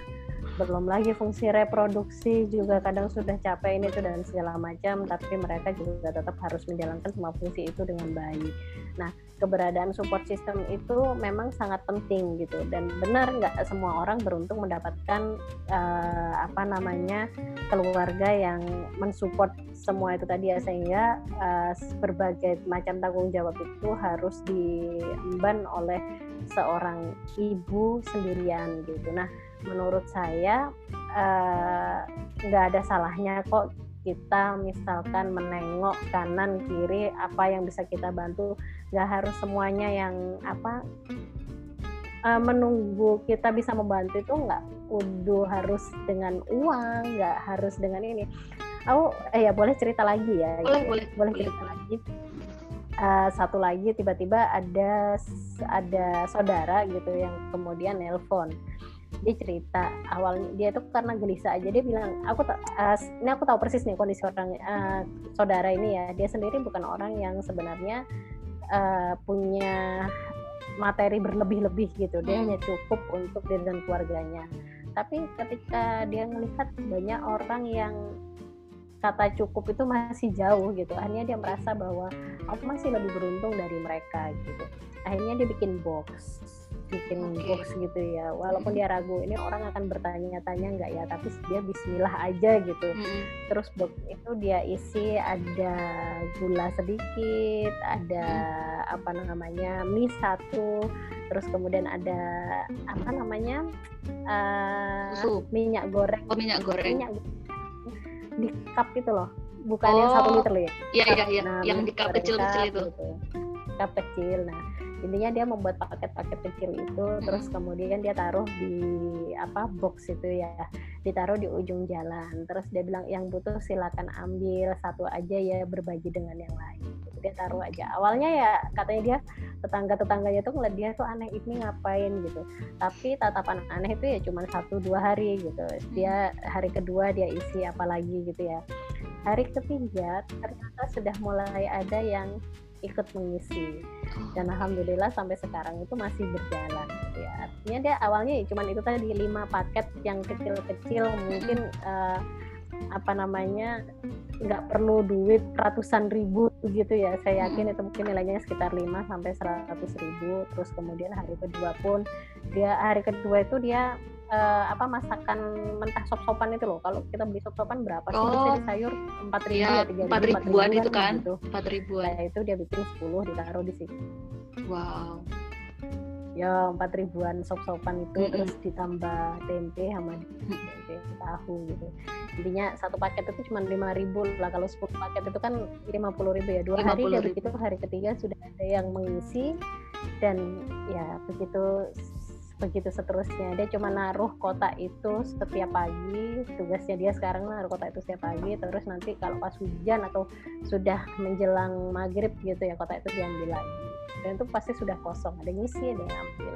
belum lagi fungsi reproduksi juga kadang sudah capek ini tuh dan segala macam tapi mereka juga tetap harus menjalankan semua fungsi itu dengan baik. Nah keberadaan support system itu memang sangat penting gitu. Dan benar nggak semua orang beruntung mendapatkan uh, apa namanya keluarga yang mensupport semua itu tadi ya sehingga uh, berbagai macam tanggung jawab itu harus diemban oleh seorang ibu sendirian gitu. Nah menurut saya eh, nggak uh, ada salahnya kok kita misalkan menengok kanan kiri apa yang bisa kita bantu. Nggak harus semuanya yang apa uh, menunggu kita bisa membantu itu nggak. Kudu harus dengan uang nggak harus dengan ini. Aku eh ya boleh cerita lagi ya boleh gitu. boleh. Boleh cerita lagi. Uh, satu lagi tiba-tiba ada ada saudara gitu yang kemudian nelpon dia cerita awalnya dia tuh karena gelisah aja. Dia bilang aku uh, ini aku tahu persis nih kondisi orang uh, saudara ini ya. Dia sendiri bukan orang yang sebenarnya uh, punya materi berlebih-lebih gitu. Dia hmm. hanya cukup untuk diri dan keluarganya. Tapi ketika dia melihat banyak orang yang kata cukup itu masih jauh gitu akhirnya dia merasa bahwa aku masih lebih beruntung dari mereka gitu. Akhirnya dia bikin box bikin okay. box gitu ya. Walaupun dia ragu ini orang akan bertanya-tanya nggak ya? Tapi dia Bismillah aja gitu. Mm-hmm. terus box itu dia isi ada gula sedikit ada mm. apa namanya mie satu. Terus kemudian ada apa namanya uh, minyak goreng. Oh minyak goreng. Minyak di cup itu loh. Bukan oh. yang satu liter ya? Iya iya iya. Nah, yang di cup kecil-kecil itu. gitu. cup kecil nah intinya dia membuat paket-paket kecil itu terus kemudian dia taruh di apa box itu ya. Ditaruh di ujung jalan. Terus dia bilang yang butuh silakan ambil satu aja ya berbagi dengan yang lain. Gitu. dia taruh aja. Awalnya ya katanya dia tetangga tetangganya tuh ngeliat dia tuh aneh ini ngapain? Gitu. Tapi tatapan aneh itu ya cuma satu dua hari gitu. Dia hari kedua dia isi apa lagi gitu ya. Hari ketiga ternyata sudah mulai ada yang ikut mengisi. Dan alhamdulillah sampai sekarang itu masih berjalan. Ya artinya dia awalnya ya cuma itu tadi lima paket yang kecil-kecil mungkin uh, apa namanya nggak perlu duit ratusan ribu begitu ya. Saya yakin itu mungkin nilainya sekitar 5 sampai 100 ribu. Terus kemudian hari kedua pun dia hari kedua itu dia uh, apa masakan mentah sop-sopan itu loh. Kalau kita beli sop-sopan berapa sih? Oh, sayur empat ribu ya tiga empat ribuan itu kan? gitu. empat gitu. ribuan. Nah, itu dia bikin 10 ditaruh di situ. Wow. Ya empat ribuan sop-sopan itu mm -hmm. terus ditambah tempe sama tempe tahu gitu. Intinya satu paket itu cuma lima ribu lah. Kalau sepuluh paket itu kan lima puluh ribu ya. Dua hari dia begitu hari ketiga sudah ada yang mengisi. Dan ya begitu begitu seterusnya. Dia cuma naruh kotak itu setiap pagi. Tugasnya dia sekarang naruh kotak itu setiap pagi. Terus nanti kalau pas hujan atau sudah menjelang maghrib gitu ya kotak itu diambil lagi. Dan itu pasti sudah kosong. Ada ngisi ada yang ambil.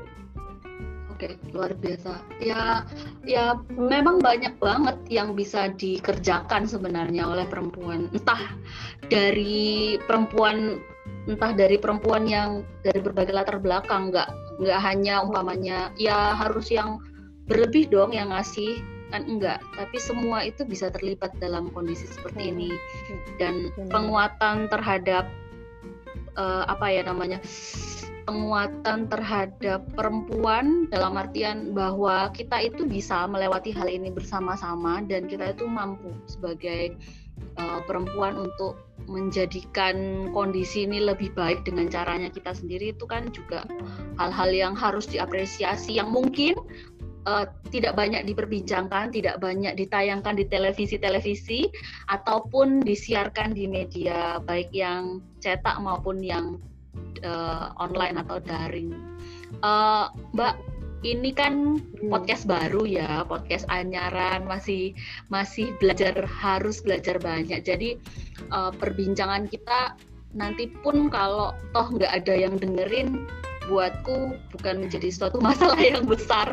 Oke, luar biasa. Ya, ya memang banyak banget yang bisa dikerjakan sebenarnya oleh perempuan. Entah dari perempuan, entah dari perempuan yang dari berbagai latar belakang, nggak nggak hanya umpamanya ya harus yang berlebih dong yang ngasih kan enggak. Tapi semua itu bisa terlibat dalam kondisi seperti ini. Dan penguatan terhadap uh, apa ya namanya penguatan terhadap perempuan dalam artian bahwa kita itu bisa melewati hal ini bersama-sama dan kita itu mampu sebagai uh, perempuan untuk menjadikan kondisi ini lebih baik dengan caranya kita sendiri itu kan juga hal-hal yang harus diapresiasi yang mungkin uh, tidak banyak diperbincangkan, tidak banyak ditayangkan di televisi-televisi ataupun disiarkan di media baik yang cetak maupun yang uh, online atau daring. Uh, Mbak, ini kan hmm. podcast baru ya, podcast anyaran masih masih belajar harus belajar banyak. Jadi uh, perbincangan kita nanti pun kalau toh nggak ada yang dengerin buatku bukan menjadi suatu masalah yang besar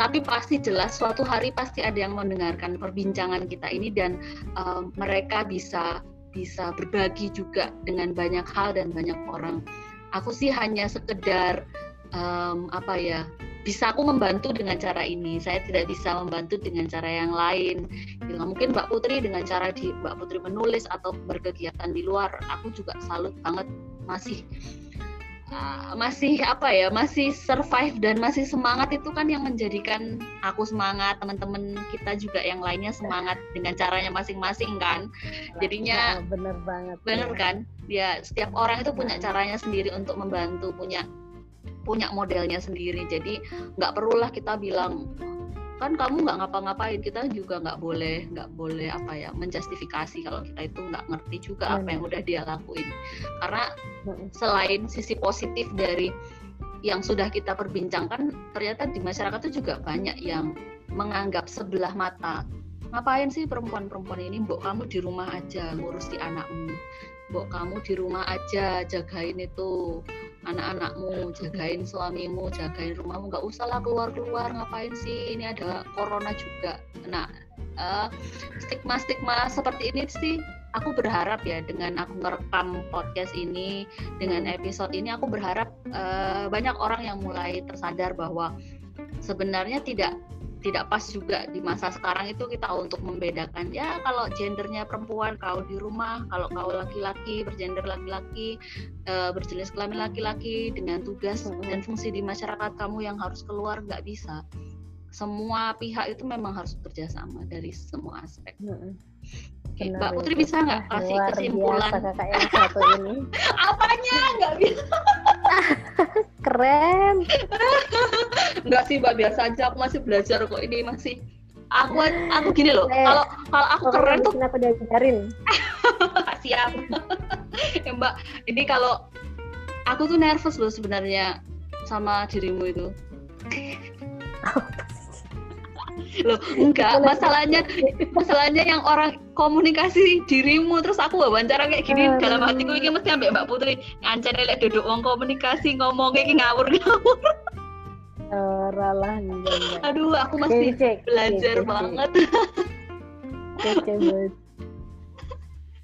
tapi pasti jelas suatu hari pasti ada yang mendengarkan perbincangan kita ini dan uh, mereka bisa bisa berbagi juga dengan banyak hal dan banyak orang. Aku sih hanya sekedar um, apa ya bisa aku membantu dengan cara ini. Saya tidak bisa membantu dengan cara yang lain. Gitu. Mungkin Mbak Putri dengan cara di Mbak Putri menulis atau berkegiatan di luar, aku juga salut banget masih uh, masih apa ya masih survive dan masih semangat itu kan yang menjadikan aku semangat teman-teman kita juga yang lainnya semangat dengan caranya masing-masing kan jadinya ya, bener banget bener kan ya setiap orang itu punya caranya sendiri untuk membantu punya punya modelnya sendiri. Jadi nggak perlulah kita bilang kan kamu nggak ngapa-ngapain kita juga nggak boleh nggak boleh apa ya menjustifikasi kalau kita itu nggak ngerti juga apa yang udah dia lakuin. Karena selain sisi positif dari yang sudah kita perbincangkan ternyata di masyarakat itu juga banyak yang menganggap sebelah mata ngapain sih perempuan-perempuan ini? Mbok kamu di rumah aja ngurusi anakmu. Mbok kamu di rumah aja jagain itu anak-anakmu, jagain suamimu, jagain rumahmu, nggak usah lah keluar-keluar ngapain sih? Ini ada corona juga. Nah, uh, stigma-stigma seperti ini sih aku berharap ya dengan aku merekam podcast ini, dengan episode ini aku berharap uh, banyak orang yang mulai tersadar bahwa sebenarnya tidak tidak pas juga di masa sekarang itu kita untuk membedakan ya kalau gendernya perempuan kau di rumah kalau kau laki-laki bergender laki-laki e, berjenis kelamin laki-laki dengan tugas dan fungsi di masyarakat kamu yang harus keluar nggak bisa semua pihak itu memang harus bekerjasama dari semua aspek. Oke, Mbak Putri bisa nggak kasih kesimpulan? kakak yang satu ini. Apanya nggak bisa? Keren. Enggak sih Mbak biasa aja. Aku masih belajar kok ini masih. Aku aku gini loh. Eh, kalau kalau aku keren tuh. Kenapa diajarin? Siap. ya, Mbak, ini kalau aku tuh nervous loh sebenarnya sama dirimu itu. Loh enggak. Masalahnya masalahnya yang orang komunikasi dirimu terus aku wawancara kayak gini uh, dalam hatiku ini mesti ambek Mbak Putri. Ngancen lek duduk wong komunikasi ngomong kayak ngawur ngawur. Ralah aduh aku masih cek, belajar cek, banget.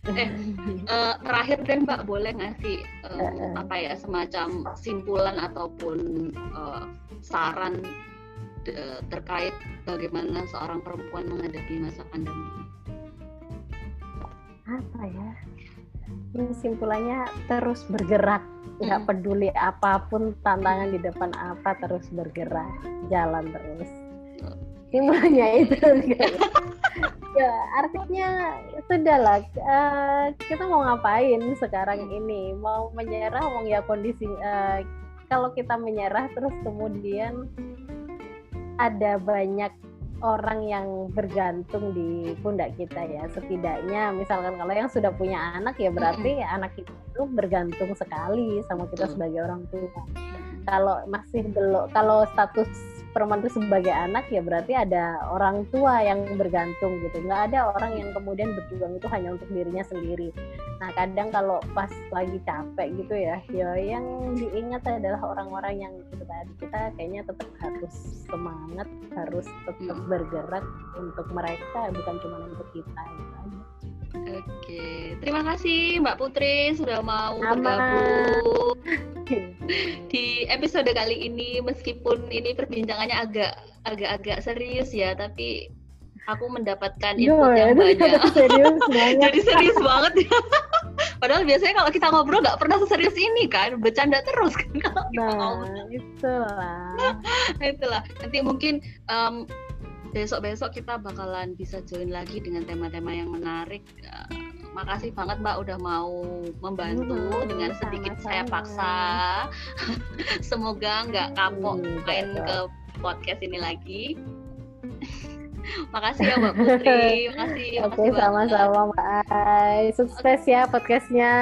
Eh uh, terakhir deh mbak boleh ngasih uh, uh, apa ya semacam simpulan ataupun uh, saran terkait bagaimana seorang perempuan menghadapi masa pandemi. Apa ya? kesimpulannya terus bergerak. Nggak hmm. peduli apa pun tantangan di depan apa terus bergerak. Jalan terus. Kesimpulannya itu. Ya artinya sudahlah uh, kita mau ngapain sekarang ini? Mau menyerah mau ya kondisi uh, kalau kita menyerah terus kemudian ada banyak orang yang bergantung di pundak kita ya. Setidaknya misalkan kalau yang sudah punya anak ya berarti mm-hmm. anak itu bergantung sekali sama kita sebagai orang tua. Kalau masih belum kalau status perempuan itu sebagai anak ya berarti ada orang tua yang bergantung gitu. Nggak ada orang yang kemudian berjuang itu hanya untuk dirinya sendiri. Nah kadang kalau pas lagi capek gitu ya ya yang diingat adalah orang-orang yang gitu tadi. Kita kayaknya tetap harus semangat harus tetap hmm. bergerak untuk mereka bukan cuma untuk kita gitu aja Oke, terima kasih Mbak Putri sudah mau bergabung di episode kali ini. Meskipun ini perbincangannya agak agak-agak serius ya, tapi aku mendapatkan iya, input yang banyak. Serius Jadi serius banget ya. Padahal biasanya kalau kita ngobrol nggak pernah seserius ini kan, bercanda terus kan kalau nah, itulah. itulah. Nanti mungkin um, besok-besok kita bakalan bisa join lagi dengan tema-tema yang menarik. Uh, makasih banget Mbak udah mau membantu hmm, dengan sedikit sama -sama. saya paksa. Semoga nggak kapok hmm, main ke podcast ini lagi. makasih ya Mbak Putri, makasih. Oke, sama-sama Mbak Ai. Sukses okay. ya podcastnya.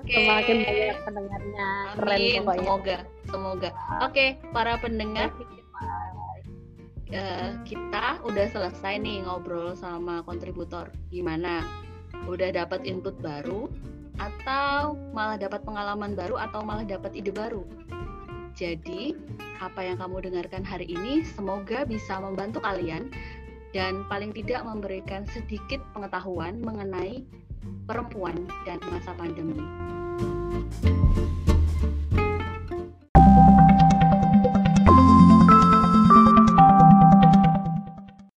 Okay. Semakin banyak pendengarnya. Keren pokoknya. Semoga, semoga. Oke, okay, para pendengar uh, kita udah selesai nih ngobrol sama kontributor. Gimana? Udah dapat input baru atau malah dapat pengalaman baru atau malah dapat ide baru? Jadi apa yang kamu dengarkan hari ini semoga bisa membantu kalian dan paling tidak memberikan sedikit pengetahuan mengenai perempuan dan masa pandemi.